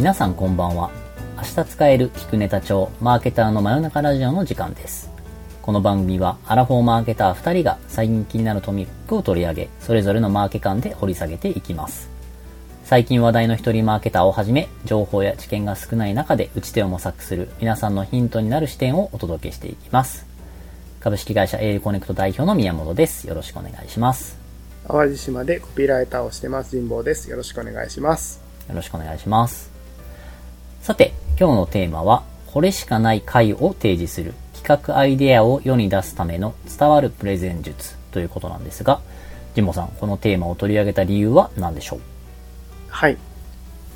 皆さんこんばんは。明日使える聞くネタ帳マーケターの真夜中ラジオの時間です。この番組はアラフォーマーケター2人が最近気になるトピックを取り上げ、それぞれのマーケ観で掘り下げていきます。最近話題の一人マーケターをはじめ、情報や知見が少ない中で打ち手を模索する皆さんのヒントになる視点をお届けしていきます。株式会社エールコネクト代表の宮本です。よろしくお願いします。淡路島でコピーライターをしてます神保ですよろしくお願いしますよろしくお願いします。さて、今日のテーマは、これしかない回を提示する企画アイデアを世に出すための伝わるプレゼン術ということなんですが、ジンボさん、このテーマを取り上げた理由は何でしょはい。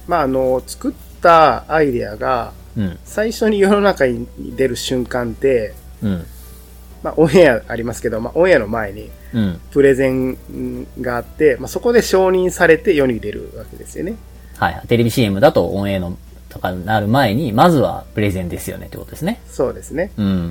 まああの作ったアイデアがううん、最初に世の中に出る瞬間ってうん、まあオンエアありますけど、まあオンエアの前にうん。プレゼンがあって、まあそこで承認されて世に出るわけですよね。はい。テレビ CM だとオンエアのとかになる前に、まずはプレゼンですよねってことですね。そうですね、うん。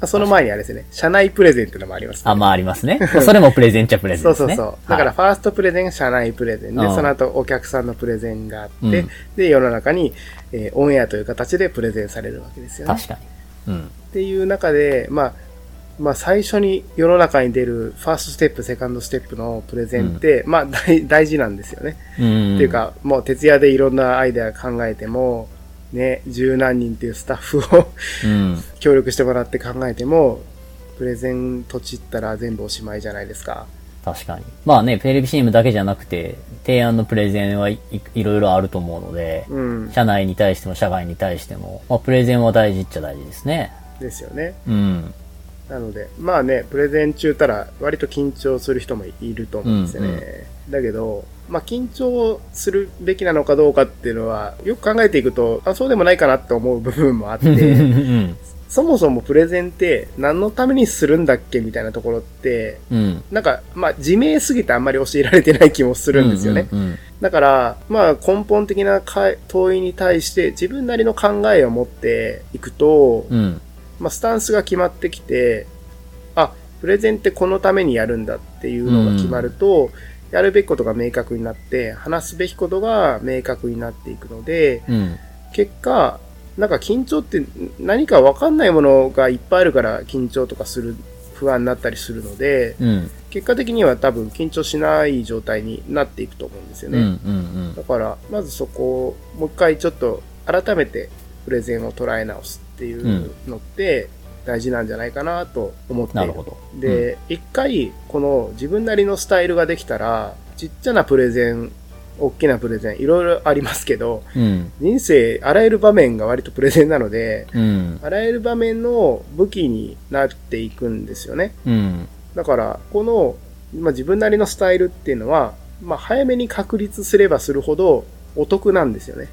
まあ、その前にあれですね社内プレゼンっていうのもあります、ね、あ、まあありますね。それもプレゼンっちゃプレゼンですね。そうそうそう。だから、ファーストプレゼン、社内プレゼンで、うんその後お客さんのプレゼンがあって、うんで、世の中に、えーオンエアという形でプレゼンされるわけですよね。確かに。うん。っていう中で、まあ、まあ最初に世の中に出るファーストステップ、セカンドステップのプレゼンって、まあ大大事なんですよね。うん。っていう、か、もう徹夜でいろんなアイデア考えても、ね、十何人っていうスタッフをうん。協力してもらって考えても、プレゼンとちったら全部おしまいじゃないですか。確かに。まあね、テレビ CM だけじゃなくて、提案のプレゼンはいいいろいろあると思うので、うん。社内に対しても社外に対しても、まあ、プレゼンは大事っちゃ大事ですね。ですよね。うん。なので、まあね、プレゼン中たら割と緊張する人もいると思うんですよね。うんうんだけど、まあ緊張するべきなのかどうかっていうのは、よく考えていくと、あ、そうでもないかなって思う部分もあって、ん。そもそもプレゼンって何のためにするんだっけみたいなところって、うん。なんか、まあ自明すぎてあんまり教えられてない気もするんですよね。だから、まあ根本的なか問いに対して自分なりの考えを持っていくと、うん。うん。まあ、スタンスが決まってきて、あ、プレゼンってこのためにやるんだっていうのが決まると、やるべきことが明確になって、話すべきことが明確になっていくので、うん。結果、なんか緊張って何かわかんないものがいっぱいあるから緊張とかする、不安になったりするので、うん。結果的には多分緊張しない状態になっていくと思うんですようん。うね。ん。だから、まずそこをもう一回ちょっと改めてプレゼンを捉え直すっていうのって大事なんじゃないかなと思っている。なるほど。で、一、回この自分なりのスタイルができたら、ちっちゃなプレゼン、大きなプレゼン、いろいろありますけど、うん。人生あらゆる場面が割とプレゼンなので、うん。あらゆる場面の武器になっていくんですよね。うん。だから、この、まあ、自分なりのスタイルっていうのは、まあ、早めに確立すればするほどお得なんですよね。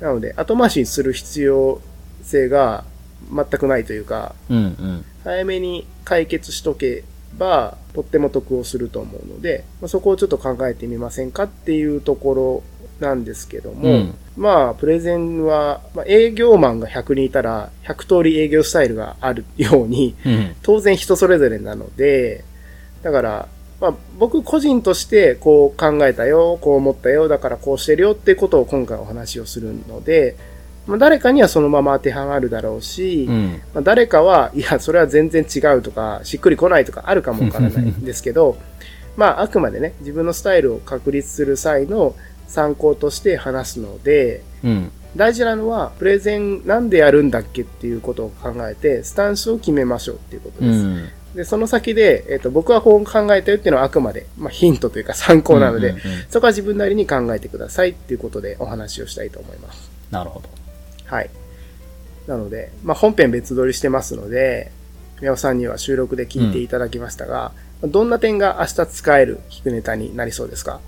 うん。なので、後回しにする必要性が全くないというか、うん。うん。早めに解決しとけば、とっても得をすると思うので、まあ、そこをちょっと考えてみませんかっていうところなんですけども、うんまあ、プレゼンは、まあ、営業マンが100人いたら、100通り営業スタイルがあるように、うん。当然人それぞれなので、だから、まあ、僕個人としてこう考えたよ、こう思ったよ、だからこうしてるよっていうことを今回お話をするので、まあ、誰かにはそのまま当てはまるだろうし、うん。まあ、誰かは、いや、それは全然違うとか、しっくりこないとかあるかもわからないんですけど、まあ、あくまでね、自分のスタイルを確立する際の参考として話すので、うん。大事なのは、プレゼンなんでやるんだっけっていうことを考えて、スタンスを決めましょうっていうことです。うん。で、その先で、えっ、と、僕はこう考えたよっていうのはあくまで、まあ、ヒントというか参考なので、うんうんうんそこは自分なりに考えてくださいっていうことでお話をしたいと思います。なるほど。はい。なので、まあ、本編別撮りしてますので、宮尾さんには収録で聞いていただきましたが、どんな点が明日使える聞くネタになりそうですか？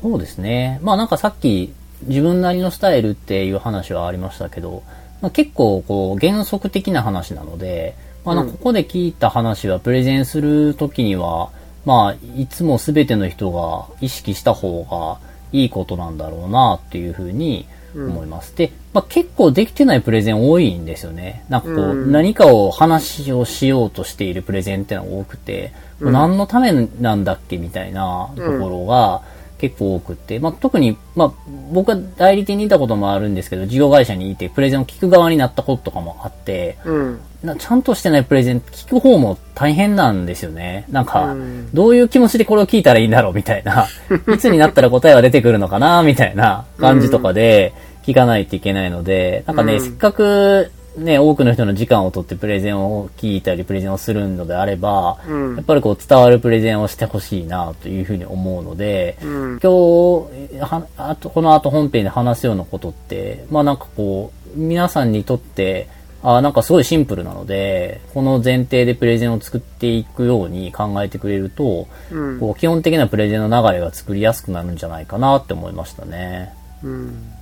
そうですね。まあなんかさっき自分なりのスタイルっていう話はありましたけど、まあ、結構こう原則的な話なので、まあなんかここで聞いた話はプレゼンするときには、まあいつも全ての人が意識した方がいいことなんだろうなっていうふうに思います。で、まあ、結構できてないプレゼン多いんですよね。なんかこう、うん何かを話をしようとしているプレゼンってのが多くて、うん何のためなんだっけみたいなところが、結構多くって、まあ、特に、まあ、僕は代理店にいたこともあるんですけど、事業会社にいて、プレゼンを聞く側になったこととかもあって、うん。なちゃんとしてないプレゼン聞く方も大変なんですよね。なんか、うんどういう気持ちでこれを聞いたらいいんだろうみたいな、いつになったら答えは出てくるのかなみたいな感じとかで聞かないといけないので、なんかね、うんせっかくね、多くの人の時間を取ってプレゼンを聞いたり、プレゼンをするのであれば、うんやっぱりこう伝わるプレゼンをしてほしいなというふうに思うので、うん。今日、はあと、この後本編で話すようなことって、まあなんかこう、皆さんにとって、あなんかすごいシンプルなので、この前提でプレゼンを作っていくように考えてくれると、うん。こう基本的なプレゼンの流れが作りやすくなるんじゃないかなって思いましたね。うん。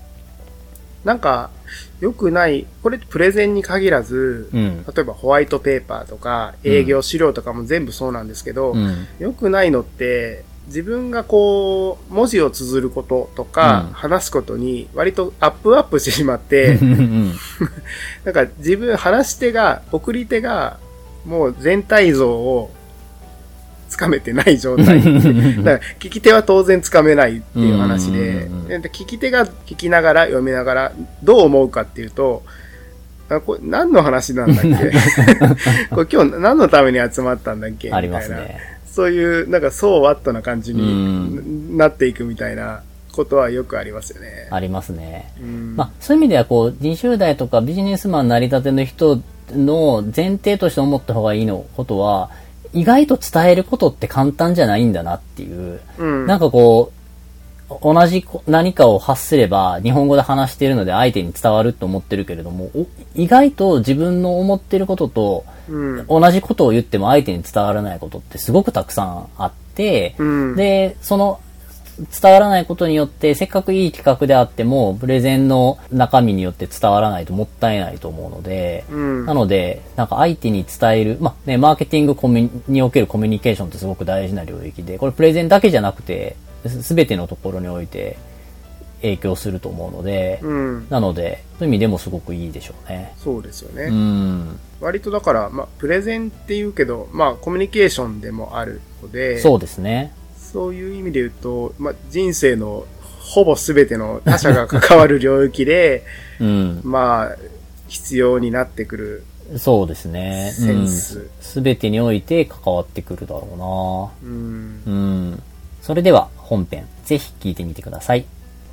なんか、良くない、これプレゼンに限らず、うん。例えばホワイトペーパーとか営業資料とかも全部そうなんですけど、うん。良くないのって、自分がこう、文字を綴ることとか、うん話すことに割とアップアップしてしまって、うん。なんか自分、話し手が、送り手が、もう全体像をつかめてない状態。だから聞き手は当然つかめないっていう話で聞き手が聞きながら読みながらどう思うかっていうと、あこれ何の話なんだっけ？これ今日何のために集まったんだっけ？みたあいな。ね。そういう、なんか、そうワットな感じうになっていくみたいなことはよくありますよね。ありますね。うんまあ、そういう意味では、こう、20代とかビジネスマンなりたての人の前提として思った方がいいのことは、意外と伝えることって簡単じゃないんだなっていう。うん。なんかこう、同じこ何かを発すれば日本語で話しているので相手に伝わると思ってるけれども、お意外と自分の思ってることとうん。同じことを言っても相手に伝わらないことってすごくたくさんあって、うん。で、その伝わらないことによって、せっかくいい企画であっても、プレゼンの中身によって伝わらないともったいないと思うので、うんなので、なんか相手に伝える、まあね、マーケティングコミュにおけるコミュニケーションってすごく大事な領域で、これプレゼンだけじゃなくて、すべてのところにおいて影響すると思うので、うん。なので、そういう意味でもすごくいいでしょうね。そうですよね。うん。割とだから、まあ、プレゼンって言うけど、まあ、コミュニケーションでもあるので、そうですね。そういう意味で言うと、まあ、人生のほぼ全ての他者が関わる領域で、うん。まあ、必要になってくるそうですね。センス。すべてにおいて関わってくるだろうんうな。うん。それでは本編、ぜひ聞いてみてください。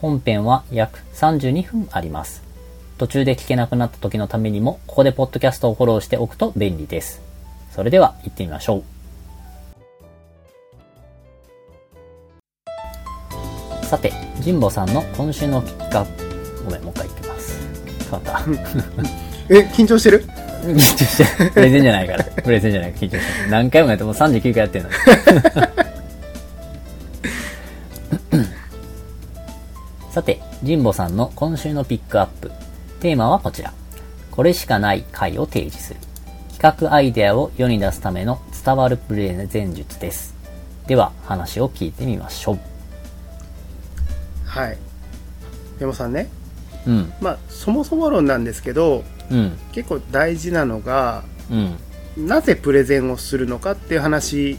本編は約32分あります。途中で聞けなくなった時のためにも、ここでポッドキャストをフォローしておくと便利です。それでは行ってみましょう。さて、神保さんの今週のピックアップ。ごめん、もう一回いきます。変わった。え、緊張してる？緊張してる。プレゼンじゃないから。プレゼンじゃない緊張してる。何回もやってもう39回やってんのに。さて、神保さんの今週のピックアップ。テーマはこちら。これしかない回を提示する。企画アイデアを世に出すための伝わるプレゼン術です。では、話を聞いてみましょう。はい。山さんね、うん、まあ、そもそも論なんですけど、うん、結構大事なのが、うん。なぜプレゼンをするのかっていう話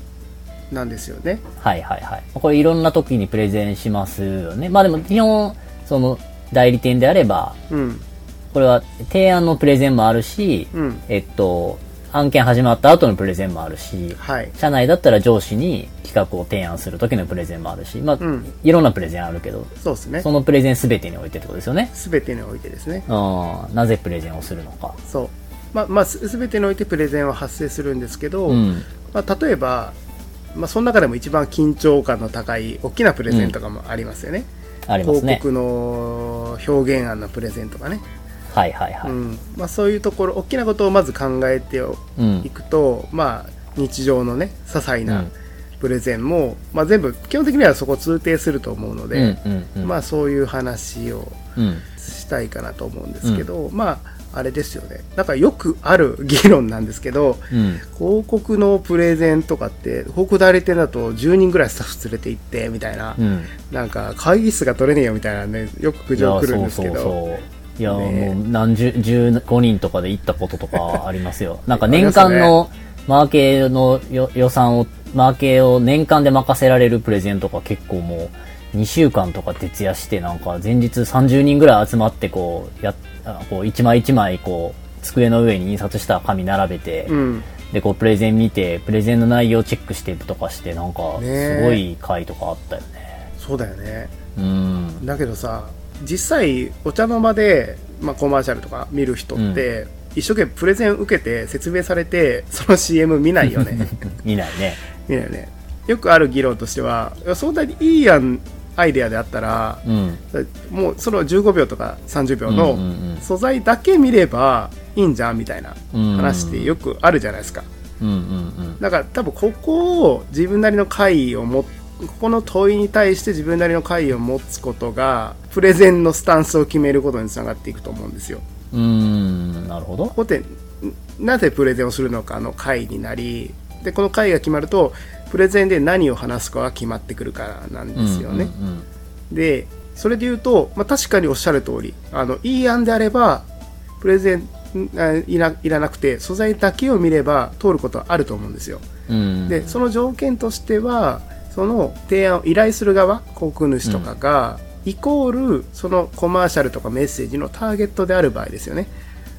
なんですよね。はいはいはい。これいろんな時にプレゼンしますよね。まあでも基本、その代理店であれば、うん。これは提案のプレゼンもあるし、うん。えっと、案件始まった後のプレゼンもあるし、はい。社内だったら上司に企画を提案する時のプレゼンもあるし、まあ、うんいろんなプレゼンあるけど、そうですねそ。のプレゼン全てにおいてってことですよね。すべてにおいてですね。うん、なぜプレゼンをするのか。そう。まあ、まあ、すすべてにおいてプレゼンは発生するんですけど、うん、まあ、例えば、まあ、その中でも一番緊張感の高い大きなプレゼンとかもありますよね。ありますね。広告の表現案のプレゼンとかね。はいはいはい。うんまあ、そういうところ、大きなことをまず考えてうんいくと、まあ、日常のね、些細うなんプレゼンも、まあ、全部、基本的にはそこ通底すると思うので、うんうんうん。まあ、そういう話をうん、したいかなと思うんですけど、まあ、あれですよね。なんかよくある議論なんですけど、うん。広告のプレゼンとかって、広告代理店だと10人ぐらいスタッフ連れて行って、みたいな、うん。なんか会議室が取れねえよみたいなね、よく苦情来るんですけど、そうそうそういや、ねもう何十、15人とかで行ったこととかありますよ。なんか年間のマーケのよ予算を、マーケを年間で任せられるプレゼンとか結構もう2週間とか徹夜して、なんか前日30人ぐらい集まって、こう、やこう、一枚一枚、こう、机の上に印刷した紙並べて、うん。で、こう、プレゼン見て、プレゼンの内容チェックしてとかして、なんか、すごい回とかあったよね。そうだよね。うん。だけどさ、実際、お茶の間で、まあ、コマーシャルとか見る人って、一生懸命プレゼン受けて説明されて、その CM 見ないよね。見ないね。見ないよね。よくある議論としては、そんなにいいやん、アイデアであったら、うん。もうその15秒とか30秒のうんうんうん素材だけ見ればいいんじゃんみたいなうん話ってよくあるじゃないですか。うんうんうん。だから多分ここを自分なりの解をもここの問いに対して自分なりの解を持つことがプレゼンのスタンスを決めることにつながっていくと思うんですよ。うーん、なるほどこ。こってんなぜプレゼンをするのかの回になりでこの回が決まるとプレゼンで何を話すかが決まってくるからなんですよね。うんうんでそれで言うと、まあ、確かにおっしゃる通りあのいい案であればプレゼンあいらいらなくて素材だけを見れば通ることはあると思うんですよ。うん。うんでその条件としてはその提案を依頼する側航空主とかが、イコールそのコマーシャルとかメッセージのターゲットである場合ですよね。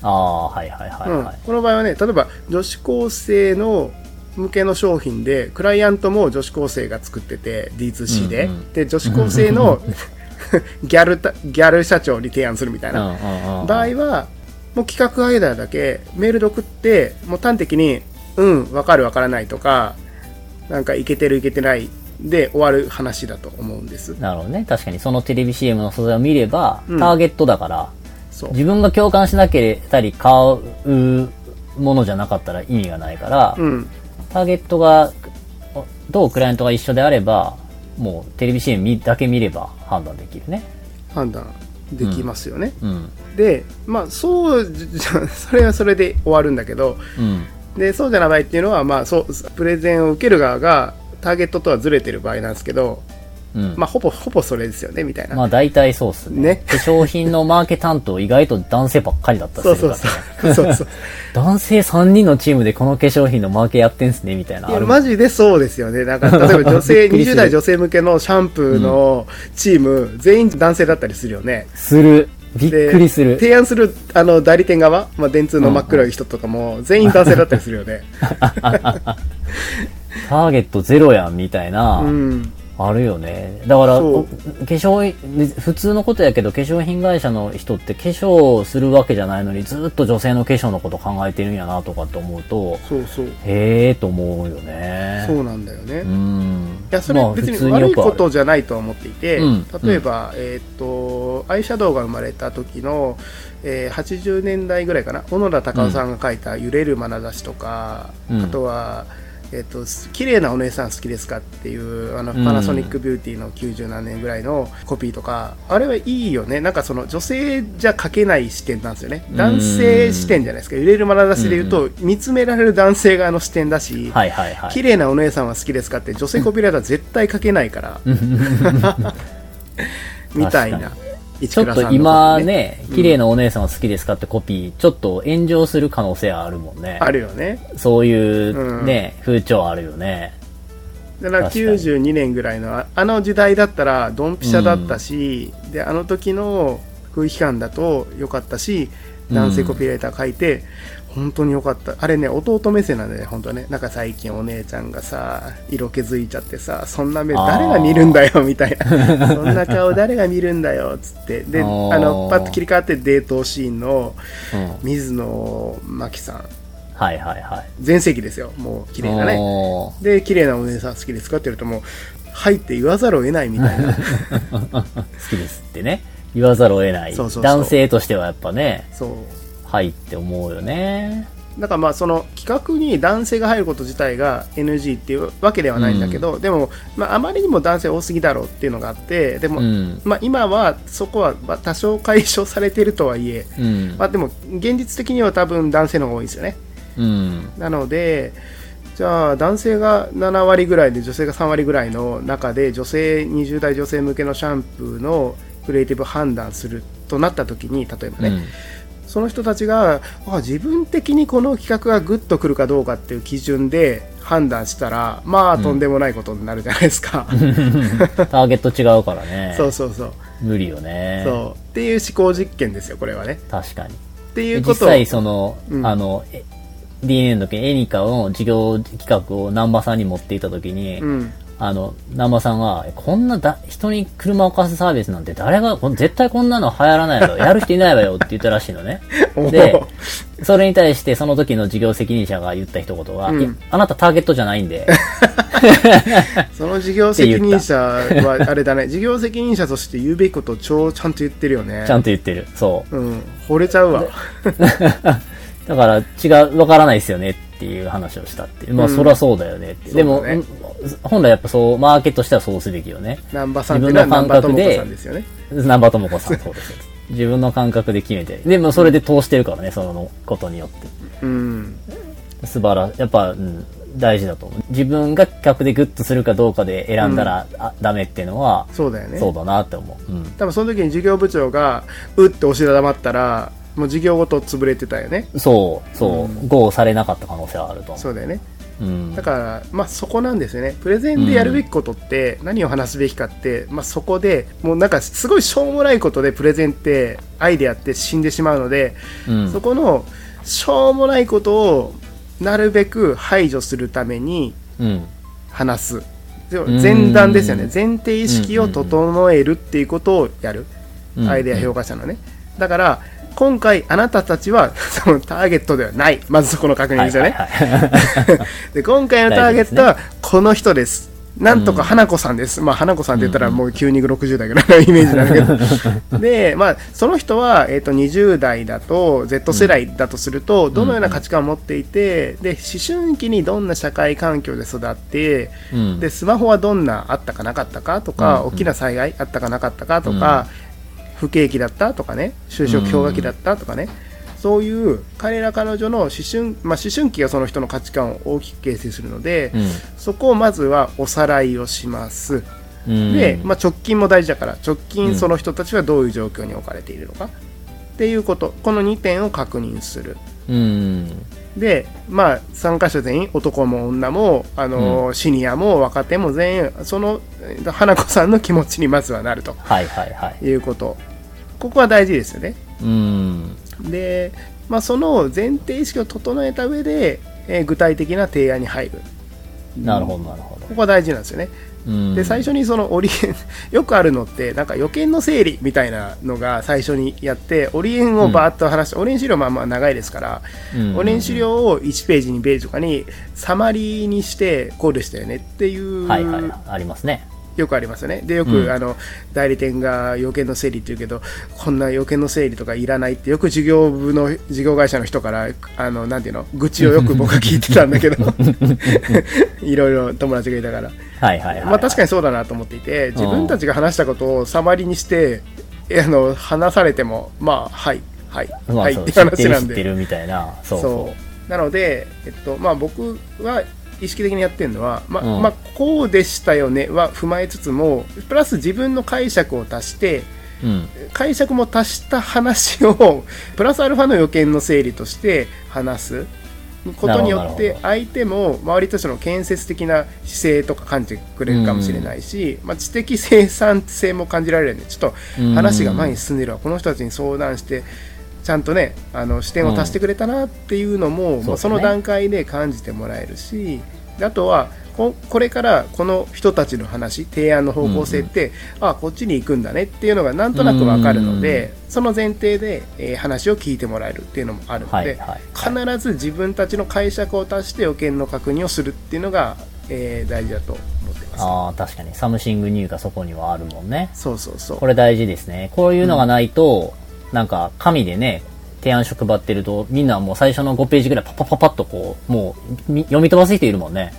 ああ、はいはいはいうん。はい。この場合はね例えば女子高生の向けの商品でクライアントも女子高生が作ってて D2C で、うんうんで女子高生の ギャルたギャル社長に提案するみたいな、うんうんうん場合はもう企画アイデアだけメールで送ってもう端的に「うん分かる分からない」とかなんかいけてるいけてないで終わる話だと思うんですなるほどね。確かにそのテレビ CM の素材を見れば、うんターゲットだから、自分が共感しなけれたり買うものじゃなかったら意味がないから、うんターゲットが、とクライアントが一緒であれば、もうテレビ CM 見だけ見れば判断できるね。判断できますよね、うん。でまあそうじゃ それはそれで終わるんだけどうん。でそうじゃない場合っていうのはまあそうプレゼンを受ける側がターゲットとはずれてる場合なんですけどうん。まあほぼほぼそれですよねみたいな、まあ大体そうっすね。ね化粧品のマーケ担当意外と男性ばっかりだったりそうそうするから、ね。そうそうそう 男性3人のチームでこの化粧品のマーケやってんすね、みたいな。いやマジでそうですよね。だから、例えば 女性、びっくりする20代女性向けのシャンプーのチーム、全員男性だったりするよね。する。びっでくりする。提案する、あの、代理店側、まあ、電通の真っ黒い人とかも、全員男性だったりするよね。ターゲットゼロやん、みたいな。うん。あるよね。だから、化粧品、普通のことやけど、化粧品会社の人って化粧するわけじゃないのに、ずっと女性の化粧のこと考えてるんやな、とかって思うと、そうそう。へえーと思うよね。そうなんだよね。ういん。や、それまあ別に悪いことじゃないとは思っていて、うん例えば、えーっと、アイシャドウが生まれた時の、えー80年代ぐらいかな、小野田隆夫さんが書いた揺れる眼差しとか、うんあとは、えーっと、綺麗なお姉さん好きですかっていう、あの、うんパナソニックビューティーの90何年ぐらいのコピーとか、あれはいいよね。なんかその女性じゃ書けない視点なんですよね。男性視点じゃないですか。揺れる眼差しで言うと、見つめられる男性側の視点だし、はいはいはい。綺麗なお姉さんは好きですかって女性コピーライター絶対書けないから、みたいな確。ちちょっと今ね、綺麗なお姉さんは好きですかってコピー、ちょっと炎上する可能性はあるもんね。あるよね。そういうね、風潮あるよね。だから確かに92年ぐらいのああの時代だったらドンピシャだったし、であの時の空気感だと良かったし男性コピーライター書いて、本当に良かった。あれね弟目線なんだよね本当ね。なんか最近お姉ちゃんがさ色気づいちゃってさそんな目誰が見るんだよみたいな。そんな顔 誰が見るんだよつって。であのパッと切り替わってデートシーンのうん。水野真紀さん。はいはいはい。全盛期ですよもう綺麗なね。で綺麗なお姉さん好きですかって言われるともうはいって言わざるを得ないみたいな。好きですってね。言わざるを得ない。そうそうそう。男性としてはやっぱね、そうはいって思うよね。だからまあその企画に男性が入ること自体が NG っていうわけではないんだけど、でも、まあ、あまりにも男性多すぎだろうっていうのがあってでも、うん。まあ、今はそこはまあ多少解消されているとはいえ、うんま。あ、でも現実的には多分男性の方が多いですよねうん。なのでじゃあ男性が7割ぐらいで女性が3割ぐらいの中で女性20代女性向けのシャンプーのクリエイティブ判断するとなった時に例えばね、うんその人たちがあ自分的にこの企画がグッとくるかどうかっていう基準で判断したらまあとんでもないことになるじゃないですか、ターゲット違うからね。そうそうそう。無理よね。そう。っていう思考実験ですよこれはね。確かに。っていうことを実際その、うん。あの、え DNA の時にエニカの授業企画を南波さんに持っていった時に、うんあの、南波さんが、えこんなだ、人に車を貸すサービスなんて誰が、絶対こんなの流行らないわよ。やる人いないわよって言ったらしいのね。で、それに対してその時の事業責任者が言った一言が、うんあなたターゲットじゃないんで、その事業責任者はあれだね事業責任者として言うべきことを超ちゃんと言ってるよねちゃんと言ってる。そう。うん惚れちゃうわだから違う、わからないですよねっていう話をしたっていう。まあ、うんそりゃそうだよねって。でも、本来やっぱそう、マーケットとしてはそうすべきよね。南波さんっていうのさんですよね南波智子さん、そうです。自分の感覚で決めて。でもそれで通してるからね、そのことによって。うん素晴らやっぱ、うん、大事だと思う。自分が企画でグッとするかどうかで選んだら、あダメっていうのは、そうだよねそうだなって思う。うん。多分その時に事業部長がうって押し黙ったらもう事業ごと潰れてたよねそう、そう、うんゴーされなかった可能性はあると思そうだよねう。うん。だからまあそこなんですよね。プレゼンでやるべきことって何を話すべきかって、まあ、そこでもうなんかすごいしょうもないことでプレゼンってアイデアって死んでしまうので、うん。そこのしょうもないことをなるべく排除するためにうん。話す。前段ですよね。前提意識を整えるっていうことをやる。うん。アイデア評価者のね。だから今回あなたたちは そのターゲットではない。まずそこの確認ですよね、で今回のターゲットはこの人です。なんとか花子さんです、まあ花子さんって言ったらもう急に60代ぐらいの イメージなんだけど。でまあその人は、えー、と20代だと Z 世代だとするとどのような価値観を持っていてで思春期にどんな社会環境で育ってうん。でスマホはどんなあったかなかったかとか、うん大きな災害あったかなかったかとか、不景気だったとかね就職氷河期だったとかね、そういう彼ら彼女の思春,、まあ、思春期がその人の価値観を大きく形成するので、そこをまずはおさらいをします、うん。で、まあ、直近も大事だから直うん近その人たちはどういう状況に置かれているのか、っていうこと。この2点を確認する。うん。でまあ参加者全員男も女もあの、シニアも若手も全員そのえー花子さんの気持ちにまずはなると。はいはいはい。いうことここは大事ですよねうん。で、まあ、その前提意識を整えた上で、えー具体的な提案に入るなるほどなるほど。ここは大事なんですよねうん。で最初にそのオリエン よくあるのってなんか予見の整理みたいなのが最初にやってオリエンをバーッと話して、オリエン資料まあまあ長いですから、うん、オリエン資料を1ページ2ページとかにサマリーにしてこうでしたよねっていう、はいはいはい。ありますね。よくありますよねでよく、うんあの代理店が要件の整理って言うけどこんな要件の整理とかいらないってよく事業部の事業会社の人からあのなんていうの愚痴をよく僕は聞いてたんだけど いろいろ友達がいたからはいはいはい。まあ確かに。にそうだなと思っていて自分たちが話したことをサマリにしてえあの話されてもまあはいはいまあはいって話なんで知ってるみたいな。そうそそうなので、えっとまあ、僕は意識的にやってるのは、まうん。まあ、こうでしたよねは踏まえつつもプラス自分の解釈を足してう。うん。解釈も足した話を プラスアルファの予見の整理として話す。ことによって相手も周りとしての建設的な姿勢とか感じてくれるかもしれないし、まあ、知的生産性も感じられるんでちょっと話が前に進んでるわ。この人たちに相談してちゃんとねあの視点を足してくれたなっていうのも、んもうその段階で感じてもらえるしであとはここれからこの人たちの話提案の方向性って、あこっちに行くんだねっていうのがなんとなくわかるので、その前提で、えー話を聞いてもらえるっていうのもあるので、はいはいはい。必ず自分たちの解釈を足して予見の確認をするっていうのが、えー大事だと思ってます。ああ、確かに。 something new がそこにはあるもんね。そうそうそう。これ大事ですね。こういうのがないと、なんか紙でね、提案書配ってると、みんなもう最初の5ページぐらいパパパパッとこう、もうみ読み飛ばす人いるもんね。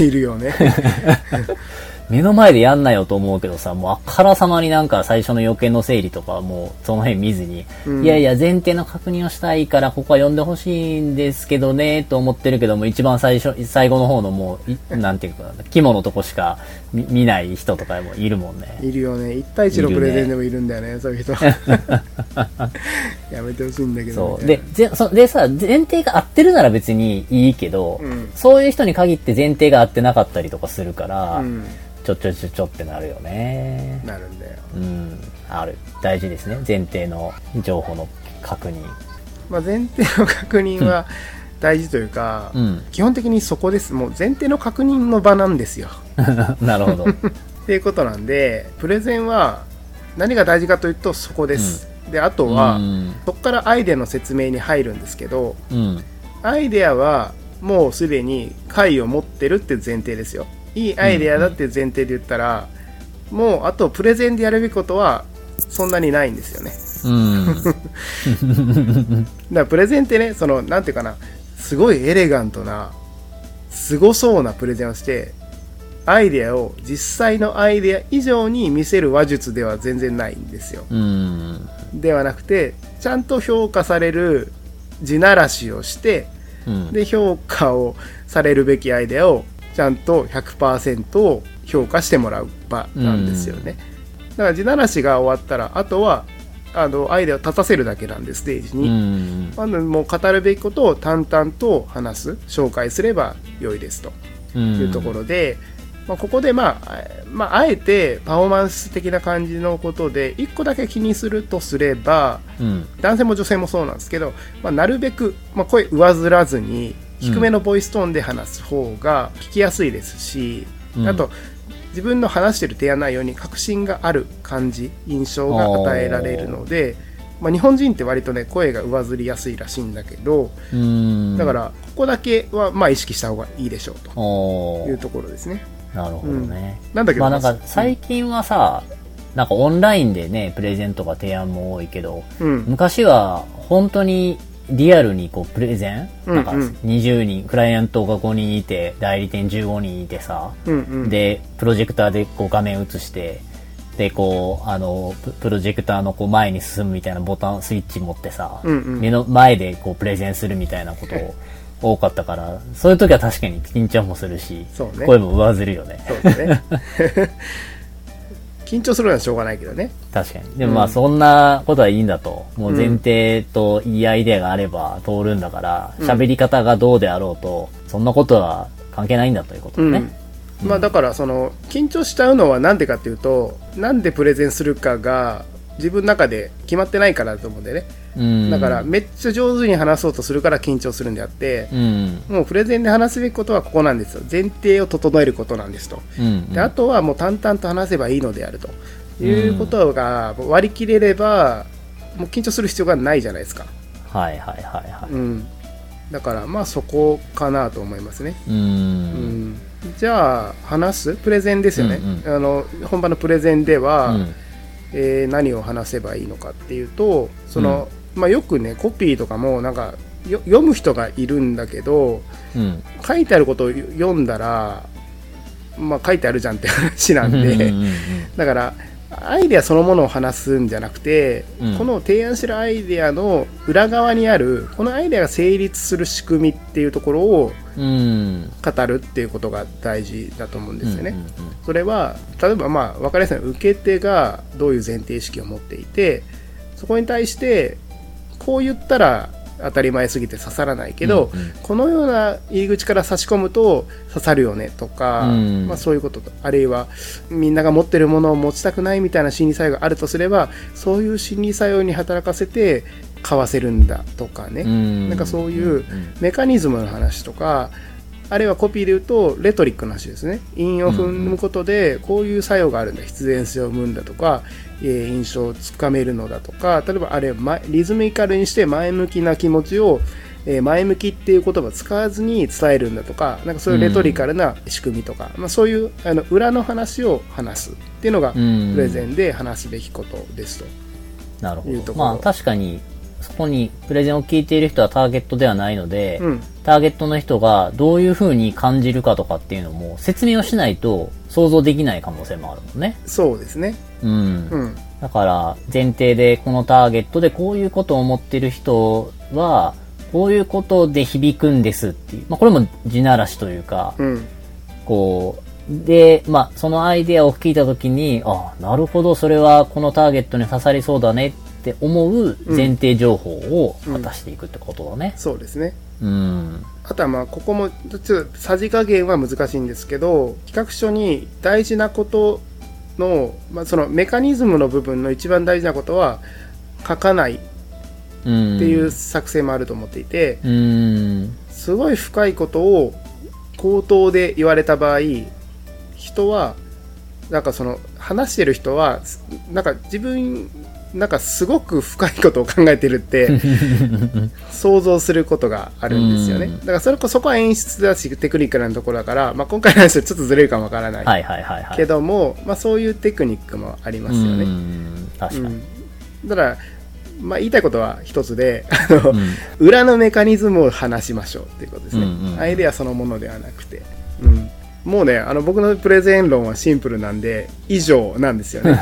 いるよね。目の前でやんなよと思うけどさ、もうあからさまになんか最初の要件の整理とかもうその辺見ずに、うんいやいや前提の確認をしたいからここは読んでほしいんですけどね、と思ってるけども一番最初、最後の方のもう、い なんていうか、肝のとこしか見見ない人とかもいるもんね。いるよね。1対1のプレゼンでもいるんだよね、そういう人。やめてほしいんだけど。そう。で、ぜそでさ、前提が合ってるなら別にいいけど、うんそういう人に限って前提が合ってなかったりとかするから、うん。ちょちょちょちょってなるよね。なるんだよ。うん、ある。大事ですね。前提の情報の確認。まあ、前提の確認は大事というか、うん。基本的にそこです。もう前提の確認の場なんですよ。なるほど。っていうことなんで、プレゼンは何が大事かというとそこです。で、あとは、うん。そこからアイデアの説明に入るんですけど、うん。アイデアはもうすでに解を持ってるって前提ですよ。いいアイデアだっていう前提で言ったら、もうあとプレゼンでやるべきことはそんなにないんですよね。うん。だからプレゼンってね、その、なんていうかな、すごいエレガントな、すごそうなプレゼンをして、アイデアを実際のアイデア以上に見せる話術では全然ないんですよ。うん。ではなくて、ちゃんと評価される地ならしをして、うん。で、評価をされるべきアイデアをちゃんと100%を評価してもらう場なんですよね。だから地ならしが終わったら、あとは、あの、アイデアを立たせるだけなんで、ステージうに。ん。まあ、もう語るべきことを淡々と話す、紹介すれば良いですとうん。いうところで、まあ、ここで、まあ、あまあ、あえてパフォーマンス的な感じのことで、一個だけ気にするとすれば、うん。男性も女性もそうなんですけど、まあ、なるべく、まあ、声上ずらずに、低めのボイストーンで話す方が聞きやすいですし、うんあと、自分の話してる提案内容に確信がある感じ、印象が与えられるので、まあ、日本人って割とね、声が上ずりやすいらしいんだけど、うん。だから、ここだけは、まあ、意識した方がいいでしょうというところですね。なるほどね。なんだけど、まあなんか最近はさ、なんかオンラインでね、プレゼントか提案も多いけど、うん、昔は本当にリアルにこうプレゼン、うんなんか20人、クライアントが5人いて、代理店15人いてさ、うん、うん。で、プロジェクターでこう画面映して、で、こう、あの、ププロジェクターのこう前に進むみたいなボタン、スイッチ持ってさ、うんうん目の前でこうプレゼンするみたいなことを多かったから、そういう時は確かに緊張もするし、ね声も上ずるよね。そうね。緊張するのはしょうがないけどね。確かに。でもまあそんなことはいいんだと。もう前提といいアイデアがあれば通るんだから、喋、り方がどうであろうと、そんなことは関係ないんだということね。うん、まあだからその緊張しちゃうのはなんでかっていうとなんでプレゼンするかが自分の中で決まってないからだと思うんだよねうん。だからめっちゃ上手に話そうとするから緊張するんであってうん。もうプレゼンで話すべきことはここなんですよ前提を整えることなんですとうん。であとはもう淡々と話せばいいのであるということが割り切れればもう緊張する必要がないじゃないですか、はいはいはいはい。うん、だからまあそこかなと思いますねう。うんんじゃあ話す？プレゼンですよね、うんあの本番のプレゼンでは、うん。えー何を話せばいいのかっていうとその、まあ、よくねコピーとかもなんかよ読む人がいるんだけどうん。書いてあることを読んだら、まあ、書いてあるじゃんって話なんで、うんうんうん だからアイデアそのものを話すんじゃなくて、うんこの提案してるアイデアの裏側にあるこのアイデアが成立する仕組みっていうところをうん。語るっていうことが大事だと思うんですよね。それは例えばまあ分かりやすい受け手がどういう前提意識を持っていてそこに対してこう言ったら当たり前すぎて刺さらないけど、うんうん。このような入り口から差し込むと刺さるよねとか、うん。まあ、そういうこととあるいはみんなが持ってるものを持ちたくないみたいな心理作用があるとすればそういう心理作用に働かせて買わせるんだとかね、うん。なんかそういうん。メカニズムの話とかあるいはコピーで言うとレトリックの話ですね。韻を踏むことでこういう作用があるんだ。必然性を生むんだとか、えー印象をつかめるのだとか例えばあれまリズミカルにして前向きな気持ちをえー前向きっていう言葉を使わずに伝えるんだとかなんかそういうレトリカルな仕組みとか、まあ、そういうあの裏の話を話すっていうのがプうん。レゼンで話すべきことですと。なるほど。まあ確かに、そこにプレゼンを聞いている人はターゲットではないので、うん。ターゲットの人がどういう風に感じるかとかっていうのも説明をしないと想像できない可能性もあるもんね。そうですね。うん。うん。だから前提でこのターゲットでこういうことを思ってる人は、こういうことで響くんですっていう。まあこれも地ならしというか、うん。こう、で、まあそのアイデアを聞いたときに、あ、なるほど、それはこのターゲットに刺さりそうだねって思う前提情報を渡していくってことだね。そうですね。うん。あとはまあ、ここも、ちょっとさじ加減は難しいんですけど、企画書に大事なことの、まあ、そのメカニズムの部分の一番大事なことは書かないっうん。ていう作戦もあると思っていて、うん。すごい深いことを口頭で言われた場合、人は、なんかその、話してる人は、なんか自分、なんかすごく深いことを考えてるって 想像することがあるんですよね。うんだからそれこそこは演出だしテクニックなところだから、まあ、今回の話はちょっとずれるかもわからない。けども、まあ、そういうテクニックもありますよね。うん。確かに。うんだから、まあ、言いたいことは一つで、あの、うん裏のメカニズムを話しましょうっていうことですね。アイデアそのものではなくて。うん。もうね、あの、僕のプレゼン論はシンプルなんで、以上なんですよね。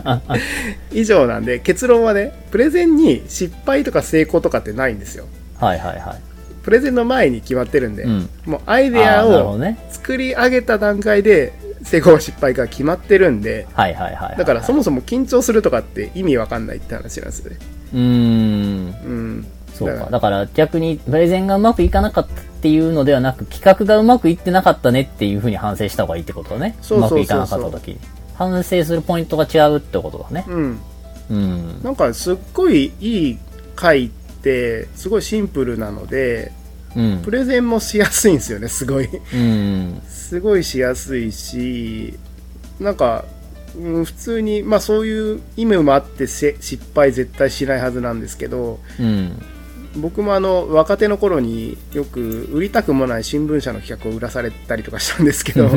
以上なんで、結論はね、プレゼンに失敗とか成功とかってないんですよ。はいはいはい。プレゼンの前に決まってるんで、うん。もうアイデアを。作り上げた段階で、成功失敗が決まってるんで、はいはいはいはい。だからそもそも緊張するとかって意味わかんないって話なんですよね。うーん。うん。そうか。だから逆にプレゼンがうまくいかなかったっていうのではなく、企画がうまくいってなかったねっていうふうに反省した方がいいってことだね。そうそうそうそうまくいかなかった時に。反省するポイントが違うってことだね。うん。うん。なんかすっごいいい回って、すごいシンプルなので、うんプ。レゼンもしやすいんですよね、すごい。うん。すごいしやすいし、なんか、うん、普通に、まあそういう意味もあってせ失敗絶対しないはずなんですけど、うん。僕もあの若手の頃によく売りたくもない新聞社の企画を売らされたりとかしたんですけど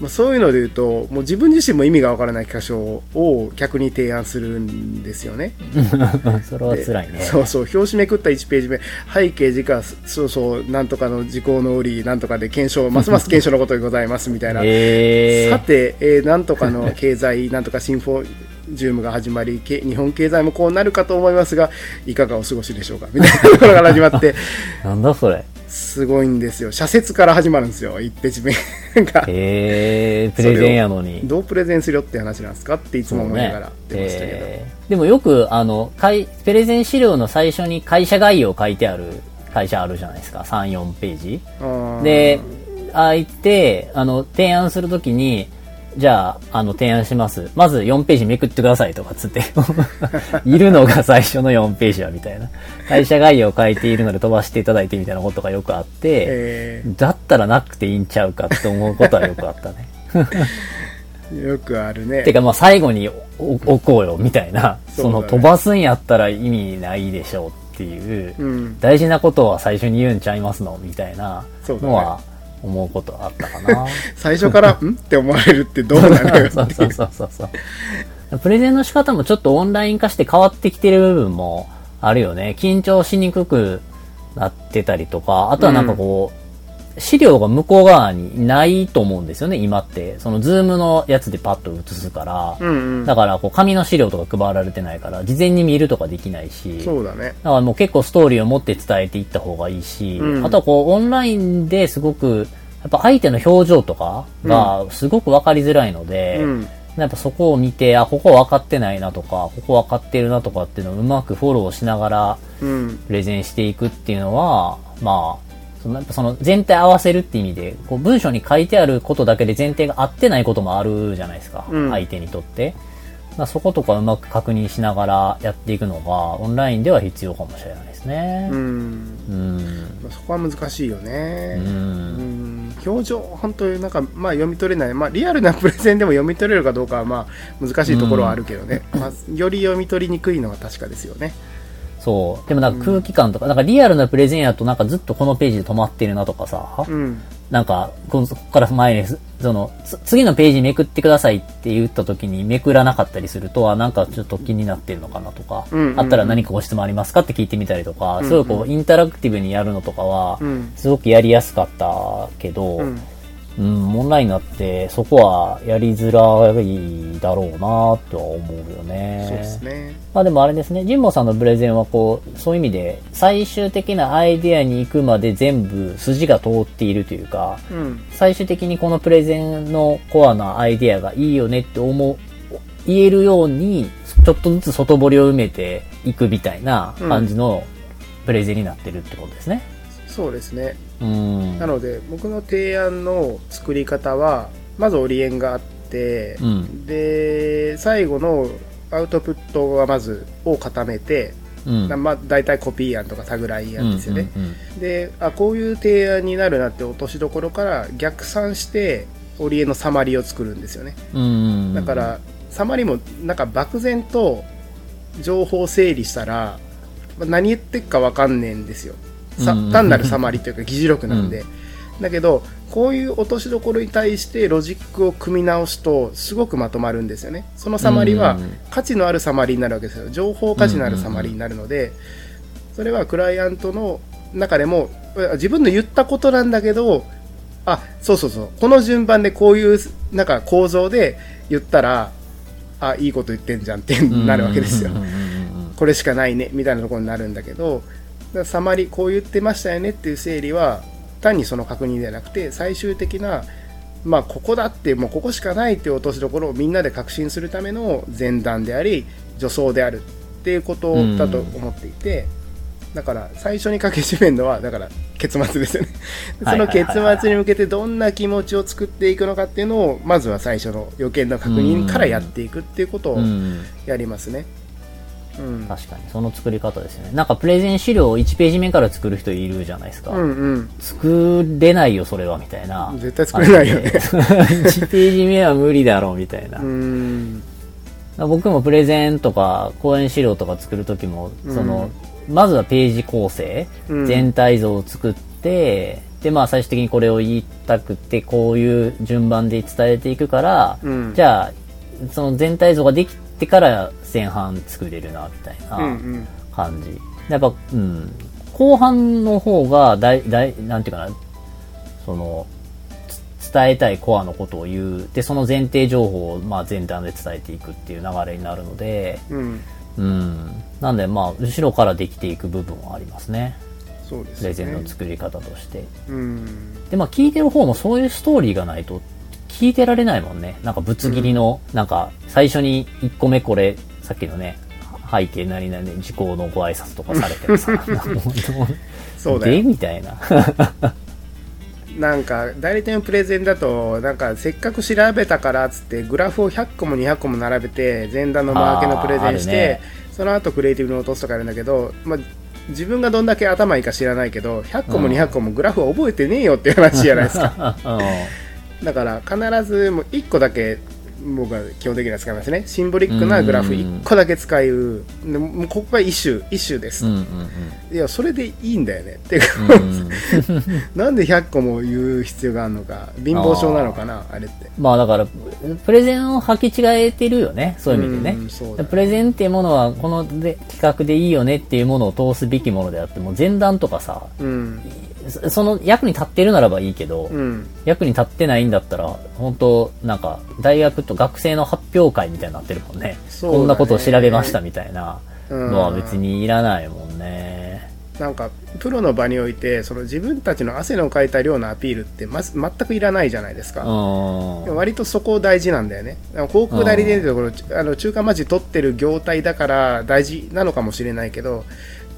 まあそういうので言うともう自分自身も意味がわからない企画書を客に提案するんですよね。それは辛いね。そうそう表紙めくった1ページ目背景時価そうそうなんとかの時効の折なんとかで検証ますます検証のことでございますみたいな、えさて、えーなんとかの経済なんとかシンジウムが始まりけ日本経済もこうなるかと思いますがいかがお過ごしでしょうか？みたいなところから始まって。ー、なんだそれ。すごいんですよ。社説から始まるんですよ。1ページ目が。えー、プレゼンやのに。どうプレゼンするよって話なんですか？っていつも思いながらそう言ってましたけど、えー。でもよく、あの、会プレゼン資料の最初に会社概要書いてある会社あるじゃないですか。3、4ページ。で、あいて、あの、提案するときに、じゃあ、あの、提案します。まず4ページめくってくださいとかつって。いるのが最初の4ページはみたいな。会社概要書いているので飛ばしていただいてみたいなことがよくあって、えだったらなくていいんちゃうかって思うことはよくあったね。ー よくあるねてかまあ最後にお置こうよみたいな、そねその飛ばすんやったら意味ないでしょうっていう、うん大事なことは最初に言うんちゃいますの？みたいなのは思うことはあったかな。最初から ん？って思われるってどうなのよ そうそうそうそうそう。プレゼンの仕方もちょっとオンライン化して変わってきてる部分もあるよね。緊張しにくくなってたりとか、あとはなんかこう、資料が向こう側にないと思うんですよね、今って。その Zoom のやつでパッと映すから。うんうんだからこう紙の資料とか配られてないから、事前に見るとかできないし。そうだねだからもう結構ストーリーを持って伝えていった方がいいし、うんあとはこうオンラインですごく、やっぱ相手の表情とかがすごくわかりづらいので、うんやっぱそこを見て、あ、ここ分かってないなとか、ここ分かってるなとかっていうのをうまくフォローしながらうんプレゼンしていくっていうのは、まあ、そのやっぱその全体合わせるって意味で、こう文章に書いてあることだけで前提が合ってないこともあるじゃないですか、うん相手にとって。まあそことかうまく確認しながらやっていくのが、オンラインでは必要かもしれないですねう。んうん。まあそこは難しいよねう。うんん表情、本当になんか、まあ読み取れない、まあリアルなプレゼンでも読み取れるかどうかはまあ難しいところはあるけどね、まあ、より読み取りにくいのは確かですよね。そう。でもなんか空気感とか、なんかリアルなプレゼンやとなんかずっとこのページで止まってるなとかさ、うん。なんか、ここから前に、その、つ次のページめくってくださいって言った時にめくらなかったりすると、あ、なんかちょっと気になってるのかなとか、うんうんうんあったら何かご質問ありますかって聞いてみたりとか、んうんすごいこう、インタラクティブにやるのとかはう、ん。すごくやりやすかったけど、うん。うん、オンラインになって、そこはやりづらいだろうなとは思うよね。そうですね。まあでもあれですね、ジンボさんのプレゼンはこう、そういう意味で、最終的なアイデアに行くまで全部筋が通っているというか、うん。最終的にこのプレゼンのコアなアイデアがいいよねって思う、言えるように、ちょっとずつ外堀を埋めていくみたいな感じのプレゼンになってるってことですね。そうですね。うん。なので、僕の提案の作り方は、まずオリエンがあって、うん。で、最後のアウトプットはまず、を固めて、うん。まあ、大体コピー案とかタグライン案ですよね。うんうんで、あ、こういう提案になるなって落としどころから逆算して、オリエンのサマリーを作るんですよね。うん。うんだか、ら、サマリーもなんか漠然と情報整理したら、まあ何言ってっかわかんねえんですよ。さうん単なるサマリーというか議事録なんで。だけど、こういう落としどころに対してロジックを組み直すと、すごくまとまるんですよね。そのサマリーはうん価値のあるサマリーになるわけですよ。情報価値のあるサマリーになるので、それはクライアントの中でも、自分の言ったことなんだけど、あ、そうそうそう、この順番でこういう、なんか構造で言ったら、あ、いいこと言ってんじゃんってなるわけですようん。うんうんうんこれしかないね、みたいなところになるんだけど、だサマリ、こう言ってましたよねっていう整理は、単にその確認ではなくて、最終的な、まあ、ここだって、もうここしかないっていう落としどころをみんなで確信するための前段であり、助走であるっていうことだと思っていて、だから最初に書き締めるのは、だから結末ですよね。その結末に向けてどんな気持ちを作っていくのかっていうのを、まずは最初の予見の確認からやっていくっていうことをうんやりますね。うん。確かに、その作り方ですよね。なんかプレゼン資料を1ページ目から作る人いるじゃないですか。うんうん。作れないよ、それは、みたいな。絶対作れないよね。1ページ目は無理だろう、みたいなう。ん。僕もプレゼンとか講演資料とか作るときも、その、まずはページ構成、うん全体像を作って、で、まあ最終的にこれを言いたくて、こういう順番で伝えていくから、うんじゃあ、その全体像ができてから前半作れるな、みたいな。うんうん。感じ。やっぱ、うん。後半の方が、だい、だい、なんていうかな、その、つ伝えたいコアのことを言う。で、その前提情報を、まあ、前段で伝えていくっていう流れになるので、うん。うん。なんで、まあ、後ろからできていく部分はありますね。そうですプレゼンね。の作り方として。うん。で、まあ、聞いてる方もそういうストーリーがないと、聞いてられないもんね。なんか、ぶつ切りの、なんか、最初に1個目これ、さっきのね、背景何々時効のご挨拶とかされてもさ、そうだよ。みたいな。なんか、代理店のプレゼンだと、なんか、せっかく調べたからっつって、グラフを100個も200個も並べて、前段のマーケのプレゼンして、その後クリエイティブに落とすとかやるんだけど、まあ、自分がどんだけ頭いいか知らないけど、100個も200個もグラフを覚えてねえよっていう話じゃないですか。うだから、必ずもう1個だけ、僕は基本的には使いますね。シンボリックなグラフ1個だけ使う。でもうここが一種、一種です。ん。うんうんいや、それでいいんだよね。っていうか、うんうん。なんで100個も言う必要があるのか、貧乏症なのかな、あれって。まあだから、プレゼンを履き違えてるよね。そういう意味でねうん。ねプレゼンっていうものは、こので企画でいいよねっていうものを通すべきものであっても、前段とかさ、うん。そその役に立ってるならばいいけど、うん。役に立ってないんだったら、本当なんか、大学と学生の発表会みたいになってるもんね。ねこんなことを調べましたみたいなうんのは別にいらないもんね。なんか、プロの場において、その自分たちの汗のかいた量のアピールって、まず、全くいらないじゃないですか。うん。割とそこ大事なんだよね。でも広告代理店ってところ、あの中間マジ取ってる業態だから大事なのかもしれないけど、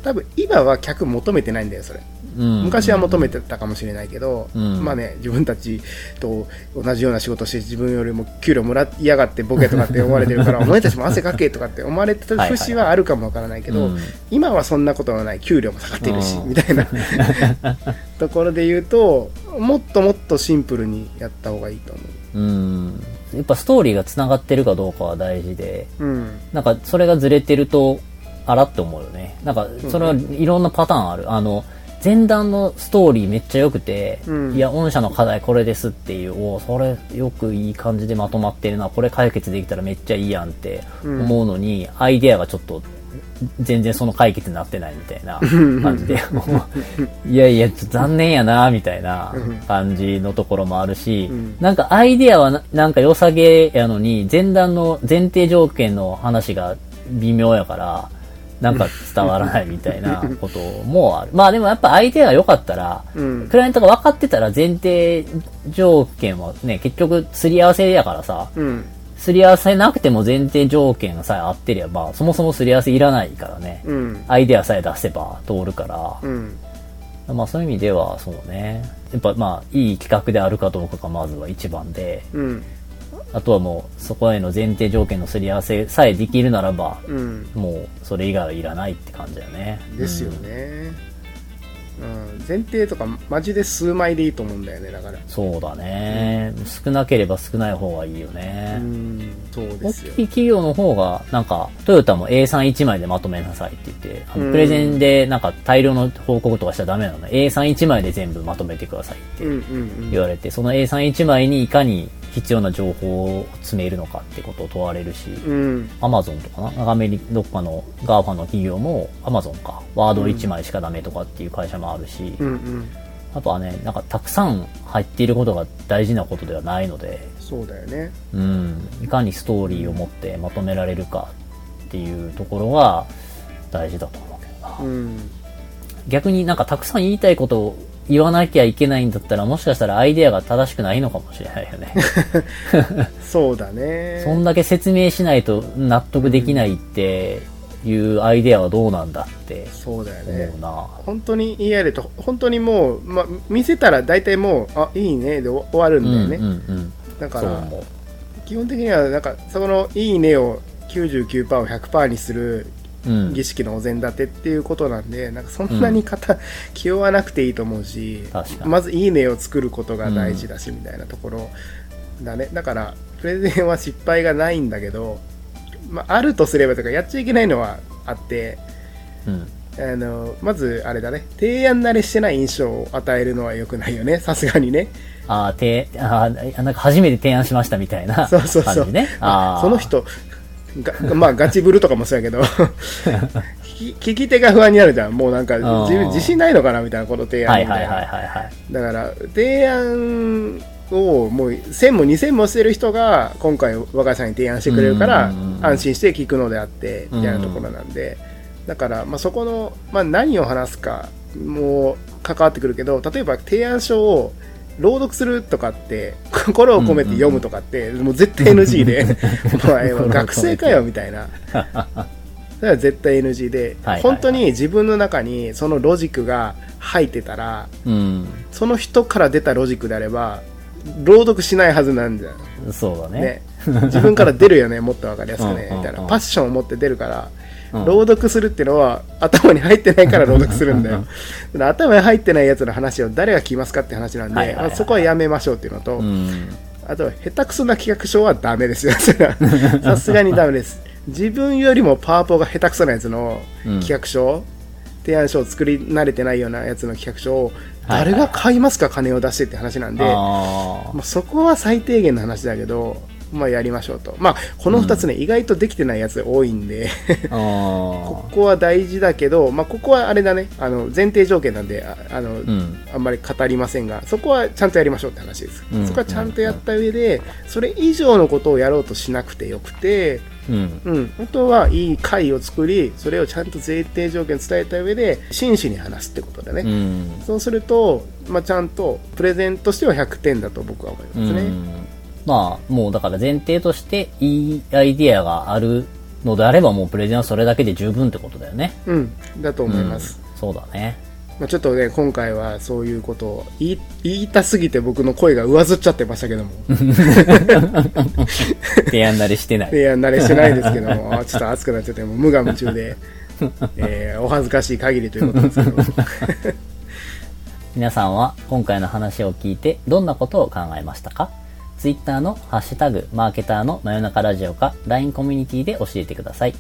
多分今は客求めてないんだよ、それ。うん昔は求めてたかもしれないけど、うんまあね、自分たちと同じような仕事して自分よりも給料もらいやがってボケとかって思われてるから、お前たちも汗かけとかって思われてた節はあるかもわからないけど、うん今はそんなことはない、給料も下がってるし、うんみたいな ところで言うと、もっともっとシンプルにやった方がいいと思うん。やっぱストーリーが繋がってるかどうかは大事で、う。うん。なんかそれがずれてると、あらって思うよね。なんかそれはいろんなパターンある。あの、前段のストーリーめっちゃ良くて、うん。いや、御社の課題これですっていう、おーそれよくいい感じでまとまってるな、これ解決できたらめっちゃいいやんって思うのに、アイデアがちょっと、全然その解決になってないみたいな感じで、いやいや、残念やな、みたいな感じのところもあるし、ん。なんかアイデアはななんか良さげやのに、前段の前提条件の話が微妙やから、なんか伝わらないみたいなこともある。まあでもやっぱ相手が良かったら、うんクライアントが分かってたら前提条件はね、結局すり合わせやからさ、うん。すり合わせなくても前提条件さえ合ってりゃ、まあそもそもすり合わせいらないからね。うん。アイデアさえ出せば通るから、うん。まあそういう意味ではそうね。やっぱまあいい企画であるかどうかがまずは一番で、うん。あとはもうそこへの前提条件のすり合わせさえできるならば、うん。もうそれ以外はいらないって感じだよね。ですよね。うん。前提とか、マジで数枚でいいと思うんだよね、だから。そうだね、少なければ少ない方がいいようね。ん。そうで大すよ。きい企業の方が、なんか、トヨタも A31 枚でまとめなさいって言って、あうんのプレゼンでなんか大量の報告とかしちゃダメなので、A31 枚で全部まとめてくださいってうんうん言われて、その A31 枚にいかに必要な情報を詰めるのかってことを問われるし。アマゾンとかな？アメリどっかの GAFA の企業もアマゾンかワード1枚しかダメとかっていう会社もあるし、うんうん。あとはねなんかたくさん入っていることが大事なことではないので、そうだよね。うん、いかにストーリーを持ってまとめられるかっていうところが大事だと思うけどな、うん。逆になんかたくさん言いたいことを言わなきゃいけないんだったらもしかしたらアイデアが正しくないのかもしれないよねそうだね。そんだけ説明しないと納得できないっていうアイデアはどうなんだってそうだよね思う。な、本当に言いやると、本当にもう、まあ、見せたら大体もう、あ、いいねで終終わるんだよね。うんうんうんだから、基本的には、なんか、その、いいねを99%を100%にするうん儀式のお膳立てっていうことなんで、なんかそんなに方、気負わなくていいと思うしまずいいねを作ることが大事だし、みたいなところだね。だからプレゼンは失敗がないんだけど、まあ、あるとすればとかやっちゃいけないのはあってうん。あのまずあれだね。提案慣れしてない印象を与えるのは良くないよね。さすがにね。あーてあーなんか初めて提案しましたみたいなそうそうそう。感じね。あー。その人がまあガチブルとかもそうやけど 聞き手が不安になるじゃん。もうなんかん自分自信ないのかなみたいなこの提案みたいな。だから提案をもう1000も2000もしてる人が今回若林さんに提案してくれるから安心して聞くのであってみたいなところなんで。だからまあそこの、まあ、何を話すかも関わってくるけど例えば提案書を朗読するとかって 心を込めて読むとかってもう絶対 NG で お前は学生かよみたいな。それは絶対 NG で。本当に自分の中にそのロジックが入ってたらうん。その人から出たロジックであれば朗読しないはずなんだよそうだね。ね。自分から出るよねもっと分かりやすくねみたいな。パッションを持って出るからうん。朗読するっていうのは頭に入ってないから朗読するんだよ。だから頭に入ってないやつの話を誰が聞きますかって話なんはいはいはい。でまあそこはやめましょうっていうのと、うん。あとは下手くそな企画書はダメですよ。さすがにダメです。自分よりもパワポが下手くそなやつの企画書、提案書を作り慣れてないようなやつの企画書を誰が買いますか？金を出してって話なんで、あまあ、そこは最低限の話だけど、まあ、やりましょうと。まあ、この2つね、意外とできてないやつ多いんで、ここは大事だけど、まあ、ここはあれだね、あの、前提条件なんで、ああの、ーうん。あんまり語りませんが、そこはちゃんとやりましょうって話です。うん。そこはちゃんとやった上で、それ以上のことをやろうとしなくてよくて、うん。うん、本当はいい会を作り、それをちゃんと前提条件伝えた上で、真摯に話すってことだね。うん。そうすると、まあ、ちゃんとプレゼンとしては100点だと僕は思いますね。うんまあもうだから前提としていいアイディアがあるのであればもうプレゼンはそれだけで十分ってことだよね。うん、だと思います。うん。そうだね。まあ、ちょっとね、今回はそういうことを言い言いたすぎて僕の声が上ずっちゃってましたけども、提案慣れしてない。いや、慣れしてないですけども、あ ちょっと熱くなっちゃって、もう無我夢中で、えーお恥ずかしい限りということですけども、皆さんは今回の話を聞いてどんなことを考えましたか？?Twitter のハッシュタグマーケターの真夜中ラジオか LINE コミュニティで教えてください。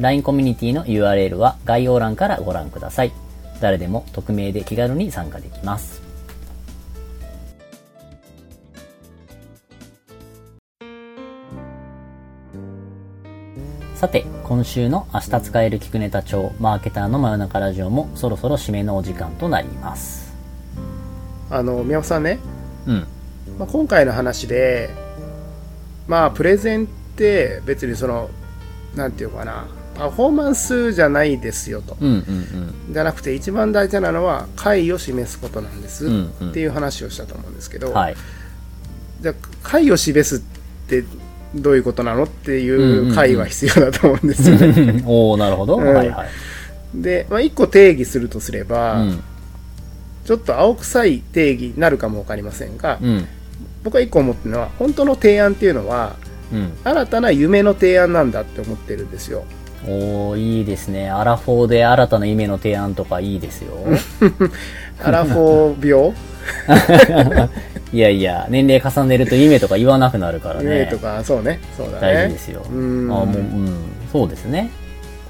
LINE コミュニティの URL は概要欄からご覧ください。誰でも匿名で気軽に参加できます。さて、今週の明日使える聞くネタ帳マーケターの真夜中ラジオもそろそろ締めのお時間となります。あの、宮本さんね、うん。まあ、今回の話で、まあ、プレゼンって別にその、なんていうかな、パフォーマンスじゃないですよと。うんうんじゃなくて一番大事なのは解を示すことなんです、うんうんっていう話をしたと思うんですけど、うん。はい。じゃあ解を示すってどういうことなのっていんうんううん解は必要だと思うんですよね。おおなるほど。うんはいはい。で、まあ、一個定義するとすれば、うん。ちょっと青臭い定義になるかもわかりませんが、うん。僕は一個思ってるのは本当の提案っていうのはうん。新たな夢の提案なんだって思ってるんですよ。おおいいですね。アラフォーで新たな夢の提案とかいいですよ。アラフォー病？いやいや、年齢重ねると夢とか言わなくなるからね。夢とか、そうね。そうだね。大事ですよ。うんあもう、うん。そうですね。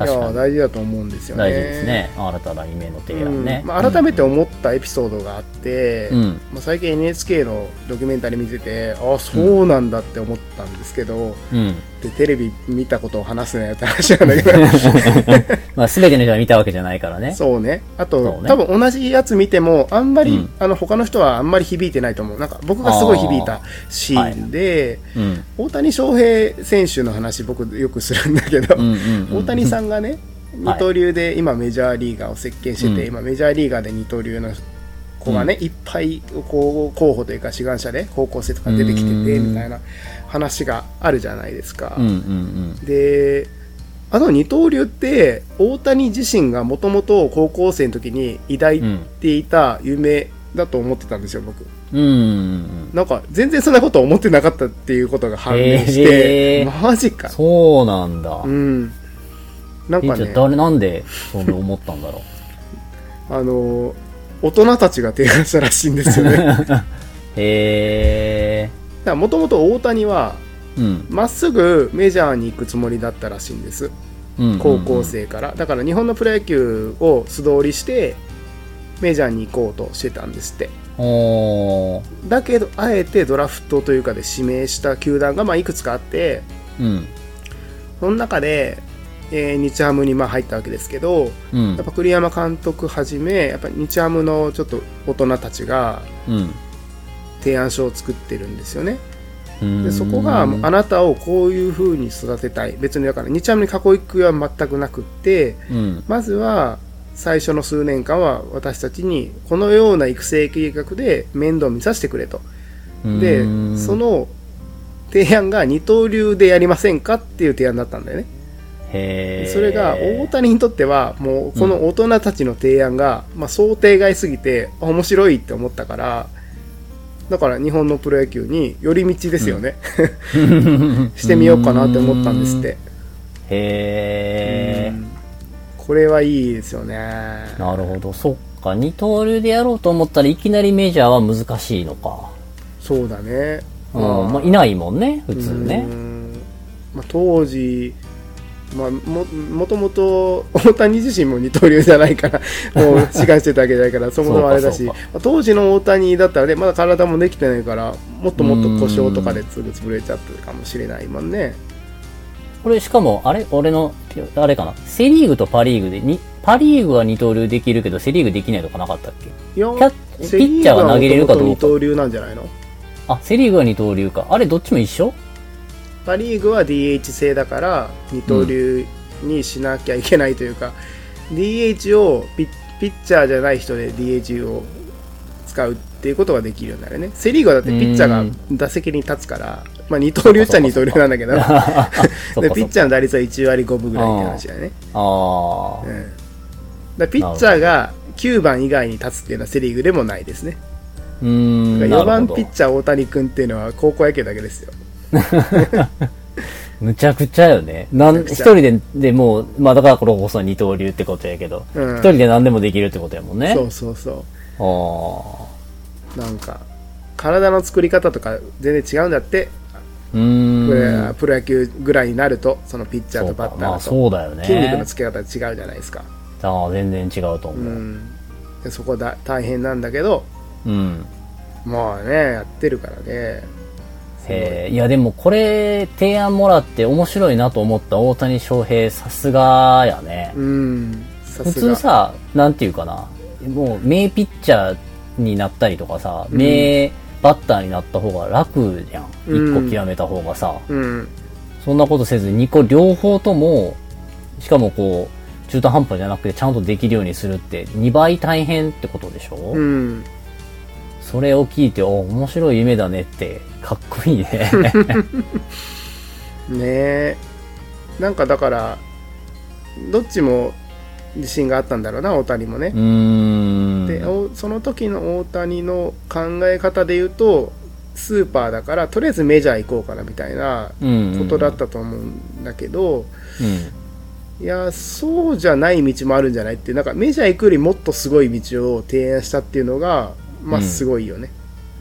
いや。大事だと思うんですよね。大事ですね。新たな夢の提案ね。うんまあ、改めて思ったエピソードがあって、うん。まあ、最近 NHK のドキュメンタリー見ててああそうなんだって思ったんですけど、うん。でテレビ見たことを話すなよって話なんだけど まあ、すべての人が見たわけじゃないからね。そうねあと、ね多分同じやつ見てもあんまり、うんあの他の人はあんまり響いてないと思うなんか僕がすごい響いたシーンで、うん。大谷翔平選手の話僕よくするんだけど、うんうんうん。大谷さんがね二刀流で今メジャーリーガーを席巻してて、うん。今メジャーリーガーで二刀流の子がね、いっぱいこう候補というか志願者で高校生とか出てきててうん。みたいな話があるじゃないですか。うんうんであの二刀流って大谷自身がもともと高校生の時に抱いていた夢だと思ってたんですよ僕。うん。うんうんうん。なんか全然そんなこと思ってなかったっていうことが判明しへてー。マジか。そうなんだ。うんなんかね誰なんでそう思ったんだろ あの大人たちが提案したらしいんですよね だかう。へらもともと大谷はー。うん。まっすぐメジャーに行くつもりだったらしいんですうんうんうん高校。生からだから日本のプロ野球を素通りしてメジャーに行こうとしてたんですって。だけどあえてドラフトというかで指名した球団がまあいくつかあってうん。その中で、えー日ハムにまあ入ったわけですけどうん。やっぱ栗山監督はじめやっぱ日ハムのちょっと大人たちがうん。提案書を作ってるんですよね。うん。でそこがあなたをこういう風に育てたい。別にだから日ハムに囲い込みは全くなくってうん。まずは最初の数年間は私たちにこのような育成計画で面倒見させてくれと。でうん。そ、の提案が二刀流でやりませんかっていう提案だったんだよねそれが大谷にとってはもうこの大人たちの提案が、まあ、想定外すぎてあ面白いって思ったからだから日本のプロ野球に寄り道ですよね、してみようかなって思ったんですってへうんこれはいいですよねー。なるほど。そっか。二刀流でやろうと思ったらいきなりメジャーは難しいのか。そうだねうん。まあ、いないもんね、普通ねう。んまあ、当時、まあ、ももともと大谷自身も二刀流じゃないから もう志願してたわけじゃないからそもそもあれだし当時の大谷だったらねまだ体もできてないからもっともっと故障とかですぐ潰れちゃってるかもしれないもんね。これしかも、あれ？俺の、あれかな？セリーグとパリーグで、に、パリーグは二刀流できるけど、セリーグできないとかなかったっけ？いやキャッセピッチャーは投げれるかどうか。二刀流なんじゃないの？あ、セリーグは二刀流か。あれ、どっちも一緒？パ・リーグは DH 制だから二刀流にしなきゃいけないというか、DH をピッチャーじゃない人で DH を使うっていうことができるようになるね。セ・リーグはだってピッチャーが打席に立つから、まあ、二刀流っちゃ二刀流なんだけど でピッチャーの打率は1割5分ぐらいって話だよね、あうん、だピッチャーが9番以外に立つっていうのはセ・リーグでもないですね。ー。うーん。なる4ほど。番ピッチャー大谷君っていうのは高校野球だけですよ むちゃくちゃよね。なん、一人で、でもう、まあだからこれこそ二刀流ってことやけど、一、うん人で何でもできるってことやもんね。そうそうそうああ。なんか体の作り方とか全然違うんだって、うーん。プロプロ野球ぐらいになるとそのピッチャーとバッタまあーだと、そうだよね。筋肉のつけ方違うじゃないですか、ああ、全然違うと思う。うん、でそこだ大変なんだけど、うん。まあね、やってるからね。へえ、いやでもこれ提案もらって面白いなと思った大谷翔平さすがやね。うん。さ普通さ、なんていうかな、もう名ピッチャーになったりとかさ、名バッターになった方が楽じゃん。うん1個極めた方がさ。うん。そんなことせず2個両方とも、しかもこう、中途半端じゃなくてちゃんとできるようにするって2倍大変ってことでしょ、うん。それを聞いて、お、面白い夢だねって、かっこいいね。ねえ。なんかだから、どっちも自信があったんだろうな、大谷もね。で、おその時の大谷の考え方で言うと、スーパーだから、とりあえずメジャー行こうかなみたいなうんことだったと思うんだけど、うん。いや、そうじゃない道もあるんじゃないっていう、なんかメジャー行くよりもっとすごい道を提案したっていうのが、まあうんすごいよね。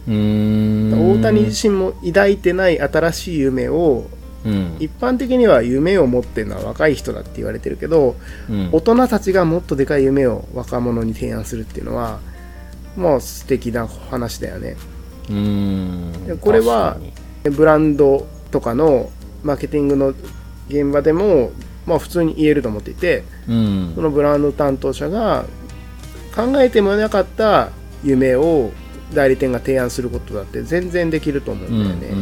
大谷自身も抱いてない新しい夢を、うん。一般的には夢を持ってるのは若い人だって言われてるけど、うん大人たちがもっとでかい夢を若者に提案するっていうのは、まあ素敵な話だよね。うーんでこれはブランドとかのマーケティングの現場でも、まあ普通に言えると思っていて、うんそのブランド担当者が考えてもなかった夢を代理店が提案することだって全然できると思ううんんだよね。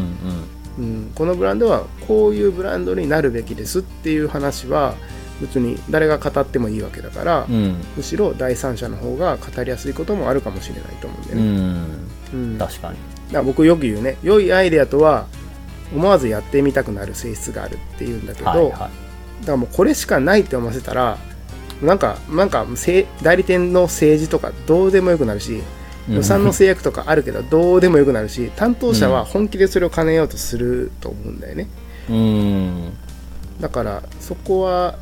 うんうん、このブランドはこういうブランドになるべきですっていう話は別に誰が語ってもいいわけだから、うん。うんむしろ第三者の方が語りやすいこともあるかもしれないと思うんでうね、ん。うん。だか確かにら僕よく言うね良いアイデアとは思わずやってみたくなる性質があるっていうんだけど、はいはだからもうこれしかないって思わせたらなんかなんかせ代理店の政治とかどうでもよくなるしい予算の制約とかあるけどどうでもよくなるし担当者は本気でそれを兼ねようとすると思うんだよね、うん。だからそこは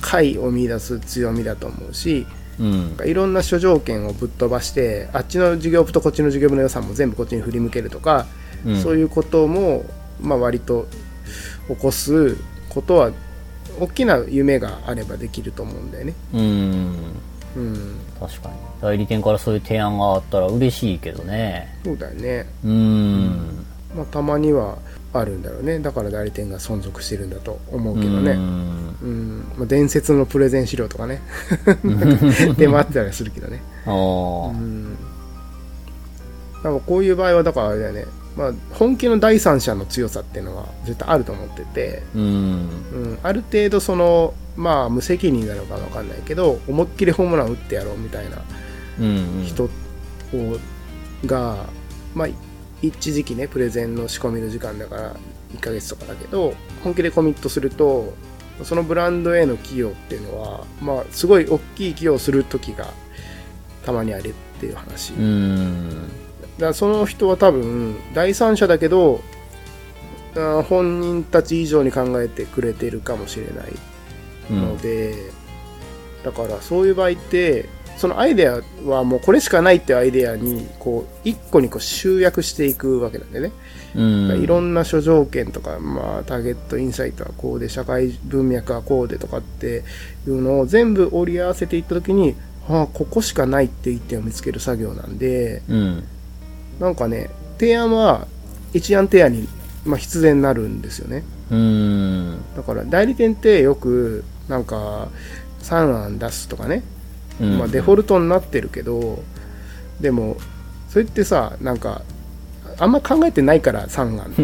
解を見出す強みだと思うしうん。いろんな諸条件をぶっ飛ばしてあっちの事業部とこっちの事業部の予算も全部こっちに振り向けるとか、うん。そういうことも、まあ、割と起こすことは大きな夢があればできると思うんだよね。うんうん、確かに代理店からそういう提案があったら嬉しいけどねそうだよね。うんまあ、たまにはあるんだろうね。だから代理店が存続してるんだと思うけどね。うんうんまあ、伝説のプレゼン資料とかね 出回ってたりするけどね。あーうん。こういう場合はだからあれだよね。まあ、本気の第三者の強さっていうのは絶対あると思ってて、うんうん、ある程度そのまあ無責任なのかわかんないけど思いっきりホームラン打ってやろうみたいな人をが、まあ一時期ねプレゼンの仕込みの時間だから1ヶ月とかだけど本気でコミットするとそのブランドへの寄与っていうのはまあすごい大きい寄与をする時がたまにあるっていう話、うん。からその人は多分第三者だけど本人たち以上に考えてくれてるかもしれないうんので、だからそういう場合ってそのアイデアはもうこれしかないってアイデアにこう一個にこう集約していくわけなんでね、うん。いろんな諸条件とか、まあ、ターゲットインサイトはこうで社会文脈はこうでとかっていうのを全部折り合わせていった時にああここしかないって一点を見つける作業なんでうんなんかね提案は一案提案に、まあ、必然になるんですよね。うん。だから代理店ってよくなんか3案出すとかね、うん。まあ、デフォルトになってるけどでもそれってさなんかあんま考えてないから3案。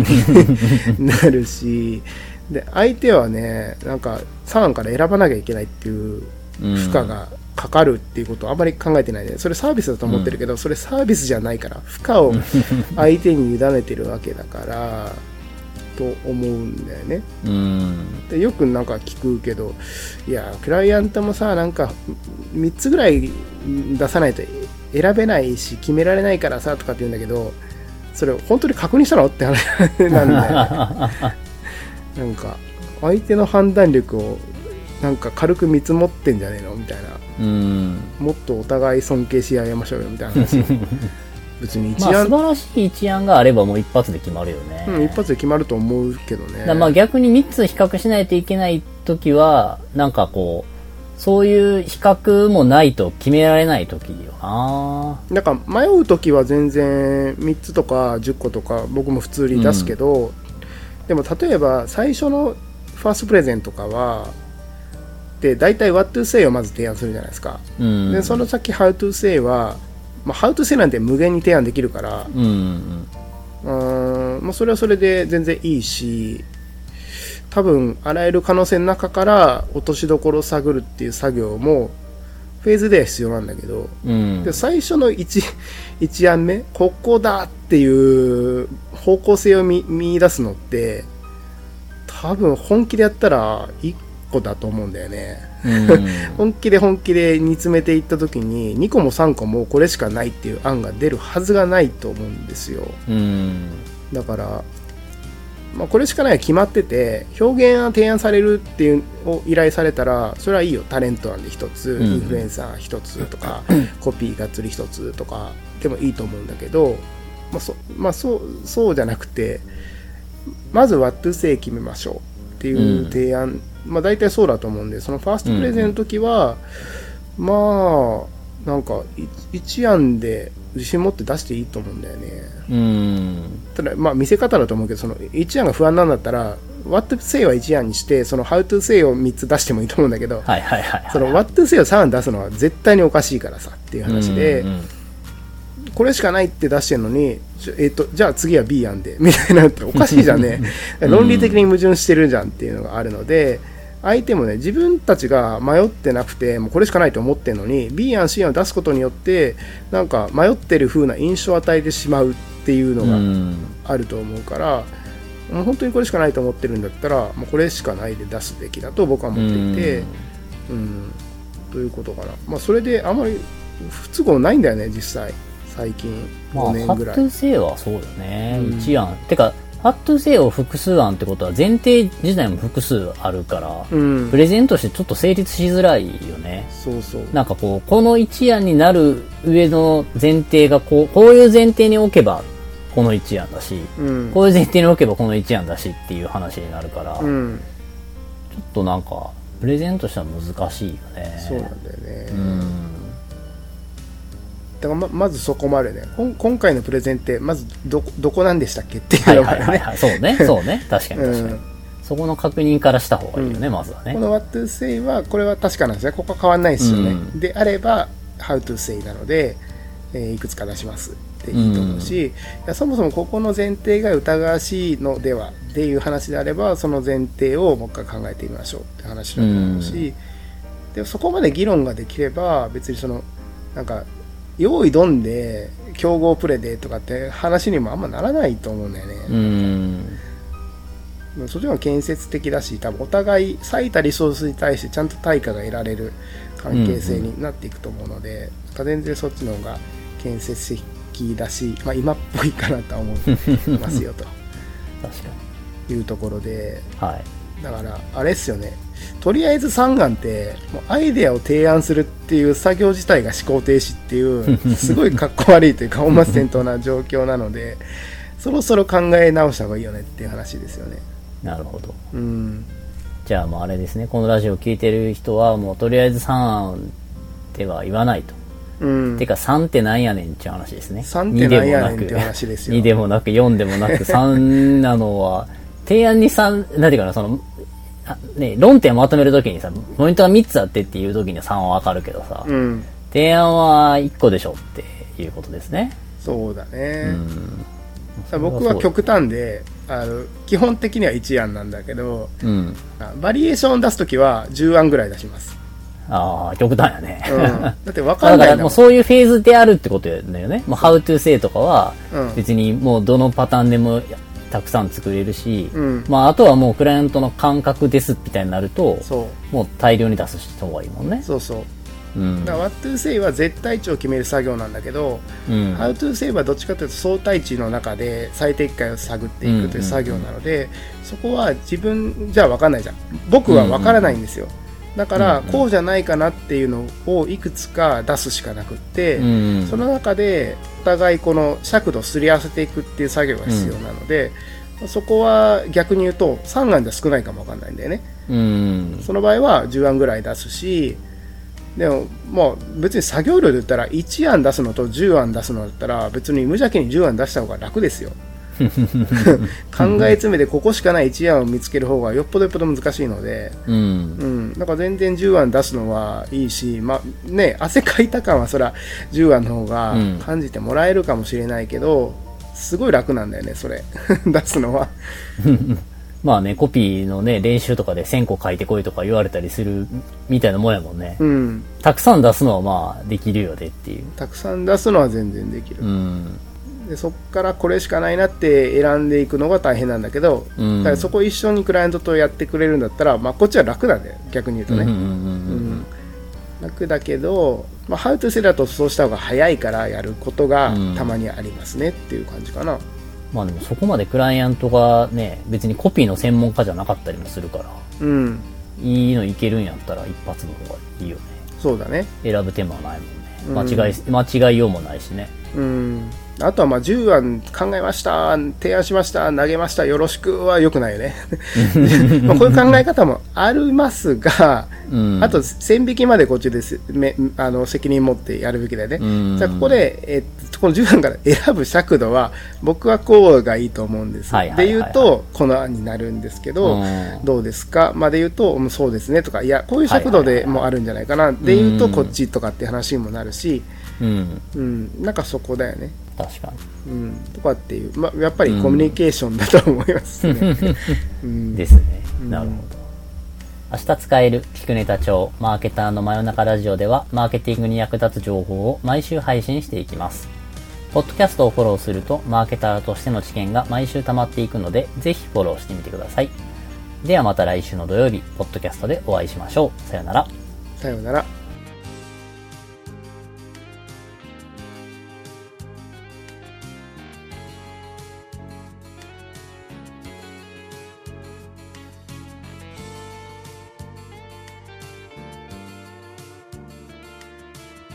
に なるしで相手はねなんか3案から選ばなきゃいけないっていううん負荷がかかるっていうことをあんまり考えてないねそれサービスだと思ってるけど、それサービスじゃないから負荷を相手に委ねてるわけだからと思うんだよね。うん。でよくなんか聞くけどいやクライアントもさなんか3つぐらい出さないと選べないし決められないからさとかって言うんだけどそれ本当に確認したの？って話なんだよね。なんか相手の判断力をなんか軽く見積もってんじゃねえの？みたいなうん。もっとお互い尊敬し合いましょうよみたいな話。別に一まあ素案、晴らしい一案があればもう一発で決まるよね、うん、一発で決まると思うけどね。まあ逆に3つ比較しないといけない時はなんかこうそういう比較もないと決められない時よな。なんか迷う時は全然3つとか10個とか僕も普通に出すけど、でも例えば最初のファーストプレゼントとかはで大体 What to say をまず提案するじゃないですか、うん。でその先 How to say は、まあ、How to say なんて無限に提案できるからうんうん。うーんもうそれはそれで全然いいし多分あらゆる可能性の中から落としどころを探るっていう作業もフェーズでは必要なんだけど、うん。で最初の 1, 一案目ここだっていう方向性を見見出すのって多分本気でやったら1個だと思うんだよね。うん。本気で本気で煮詰めていった時に2個も3個もこれしかないっていう案が出るはずがないと思うんですよ。うん。だから、まあ、これしかないは決まってて表現が提案されるっていうのを依頼されたらそれはいいよ。タレントなんで1つ、ん。インフルエンサー1つとか コピーがっつり1つとかでもいいと思うんだけど、まあそまあ、そうそうじゃなくてまず What to say 決めましょうっていう提案、まあ大体そうだと思うんでそのファーストプレゼンの時は、まあなんかい一案で自信持って出していいと思うんだよね。うん。ただまあ見せ方だと思うけどその1案が不安なんだったら What to say は1案にしてその How to say を3つ出してもいいと思うんだけど、はいはいはいはい。その What to say を3案出すのは絶対におかしいからさっていう話で、うんうんこれしかないって出してるのに、えっとじゃあ次は B 案でみたいなのっておかしいじゃんね 論理的に矛盾してるじゃんっていうのがあるので相手もね自分たちが迷ってなくてもうこれしかないと思ってるのに B 案 C 案を出すことによってなんか迷ってる風な印象を与えてしまうっていうのがうん。あると思うから、もう本当にこれしかないと思ってるんだったらもうこれしかないで出すべきだと僕は思っていて、うん。ということかな、まあ、それであまり不都合ないんだよね実際。最近。まあ、5ハ年ぐらい、ットゥーセイはそうだね。うん。一案。てか、ハットセイを複数案ってことは前提自体も複数あるから、うんプレゼントしてちょっと成立しづらいよね。そうそうなんかこう、この一案になる上の前提がこう、こういう前提に置けばこの一案だし、うんこういう前提に置けばこの一案だしっていう話になるから、ちょっうんとなんか、プレゼントしたら難しいよね。そうなんだよね、うん。だからままずそこまでねこん今回のプレゼンってまずどこどこなんでしたっけ？っていうはいのがね。はいはいはい。そうね。そうね。確かに確かに。うんそこの確認からした方がいいよね、まずはね。こ。の What to say はこれは確かなんですね。ここは変わんないですよね、うん。であれば How to say なので、えーいくつか出します。っていいと思うし、いやそもそもここの前提が疑わしいのではっていう話であればその前提をもう一回考えてみましょう。って話だと思うし、でそこまで議論ができれば別にそのなんか用意どんで競合プレでとかって話にもあんまならないと思うんだよね。うん。そっちの方が建設的だし多分お互い割いたリソースに対してちゃんと対価が得られる関係性になっていくと思うので、全然そっちの方が建設的だし、まあ、今っぽいかなとは思いますよと 確かいうところでに。はい。だからあれっすよねとりあえず3案ってもうアイデアを提案するっていう作業自体が思考停止っていう すごいかっこ悪いというか本末転倒な状況なので そろそろ考え直した方がいいよねっていう話ですよねなるほど。うんじゃあもうあれですね、このラジオ聞いてる人はもうとりあえず3案では言わないと。うんてか3ってなんやねんっていう話ですね。3ってなんやねんっていう話ですよ2でもなく4でもなく3なのは、提案に3、なんていうかな、その、あね、論点をまとめるときにさ、ポイントが3つあってっていうときには3はわかるけどさ、うん提案は1個でしょっていうことですね。そうだうね、ん。さあ僕は極端であの基本的には1案なんだけどうん。あバリエーション出すときは10案ぐらい出します、ああ、極端やね。うん、だって分かんないんだもらもうんそういうフェーズであるってことだよね。もう How to say とかはうん別にもうどのパターンでもたくさん作れるし、うん。まああとはもうクライアントの感覚ですみたいになると、もう大量に出す方がいいもんね。そうそう。うん。だから What to say は絶対値を決める作業なんだけど、うん。How to say はどっちかというと相対値の中で最適解を探っていくという作業なので、そこは自分じゃ分かんないじゃん。僕は分からないんですよ、だからうんうんこうじゃないかなっていうのをいくつか出すしかなくって、うんその中でお互いこの尺度をすり合わせていくっていう作業が必要なので、そこは逆に言うと3案じゃ少ないかも分かんないんだよねうん。その場合は10案ぐらい出すしでも、もう別に作業量で言ったら1案出すのと10案出すのだったら別に無邪気に10案出した方が楽ですよ。考え詰めてここしかない1案を見つける方がよっぽどよっぽど難しいので、うん。うん、だから全然10案出すのはいいし、まあね、汗かいた感はそら10案の方がうん感じてもらえるかもしれないけど、すごい楽なんだよね、それ。出すのは。まあね、コピーのね、練習とかで1000個書いてこいとか言われたりするみたいなもんやもんね。うん。たくさん出すのはまあできるよねっていう。たくさん出すのは全然できる。うん。でそっからこれしかないなって選んでいくのが大変なんだけど、うん。だからそこ一緒にクライアントとやってくれるんだったら、まあ、こっちは楽なんだよ逆に言うとね、うんうんうんうん楽だけど、まあ、ハウトゥーセだとそうした方が早いからやることがうん。たまにありますねっていう感じかな。まあでもそこまでクライアントがね、別にコピーの専門家じゃなかったりもするから、うん。いいのいけるんやったら一発の方がいいよね。そうだね。選ぶ手間はないもんね。うん。間違い、間違いようもないしね。うんあとはまあ10案考えました提案しました投げましたよろしくは良くないよね。まあこういう考え方もありますが、うん。あと線引きまでこっちです。めあの責任持ってやるべきだよね、うん、じゃあここで、えっとこの10案から選ぶ尺度は僕はこうがいいと思うんです、はいで言うとこの案になるんですけど、うん。どうですか？まで言うと、うんそうですねとか。いやこういう尺度でもあるんじゃないかな、で言うとうん。こっちとかって話にもなるし、うん。うん、なんかそこだよね、確かうん、とかっていう、ま、やっぱりコミュニケーションだと思いますね、うんに。ですね。うんなるほど。明日使える聞くネタ帳マーケターの真夜中ラジオではマーケティングに役立つ情報を毎週配信していきます。ポッドキャストをフォローするとマーケターとしての知見が毎週溜まっていくのでぜひフォローしてみてください。ではまた来週の土曜日、ポッドキャストでお会いしましょう。さよなら。さようなら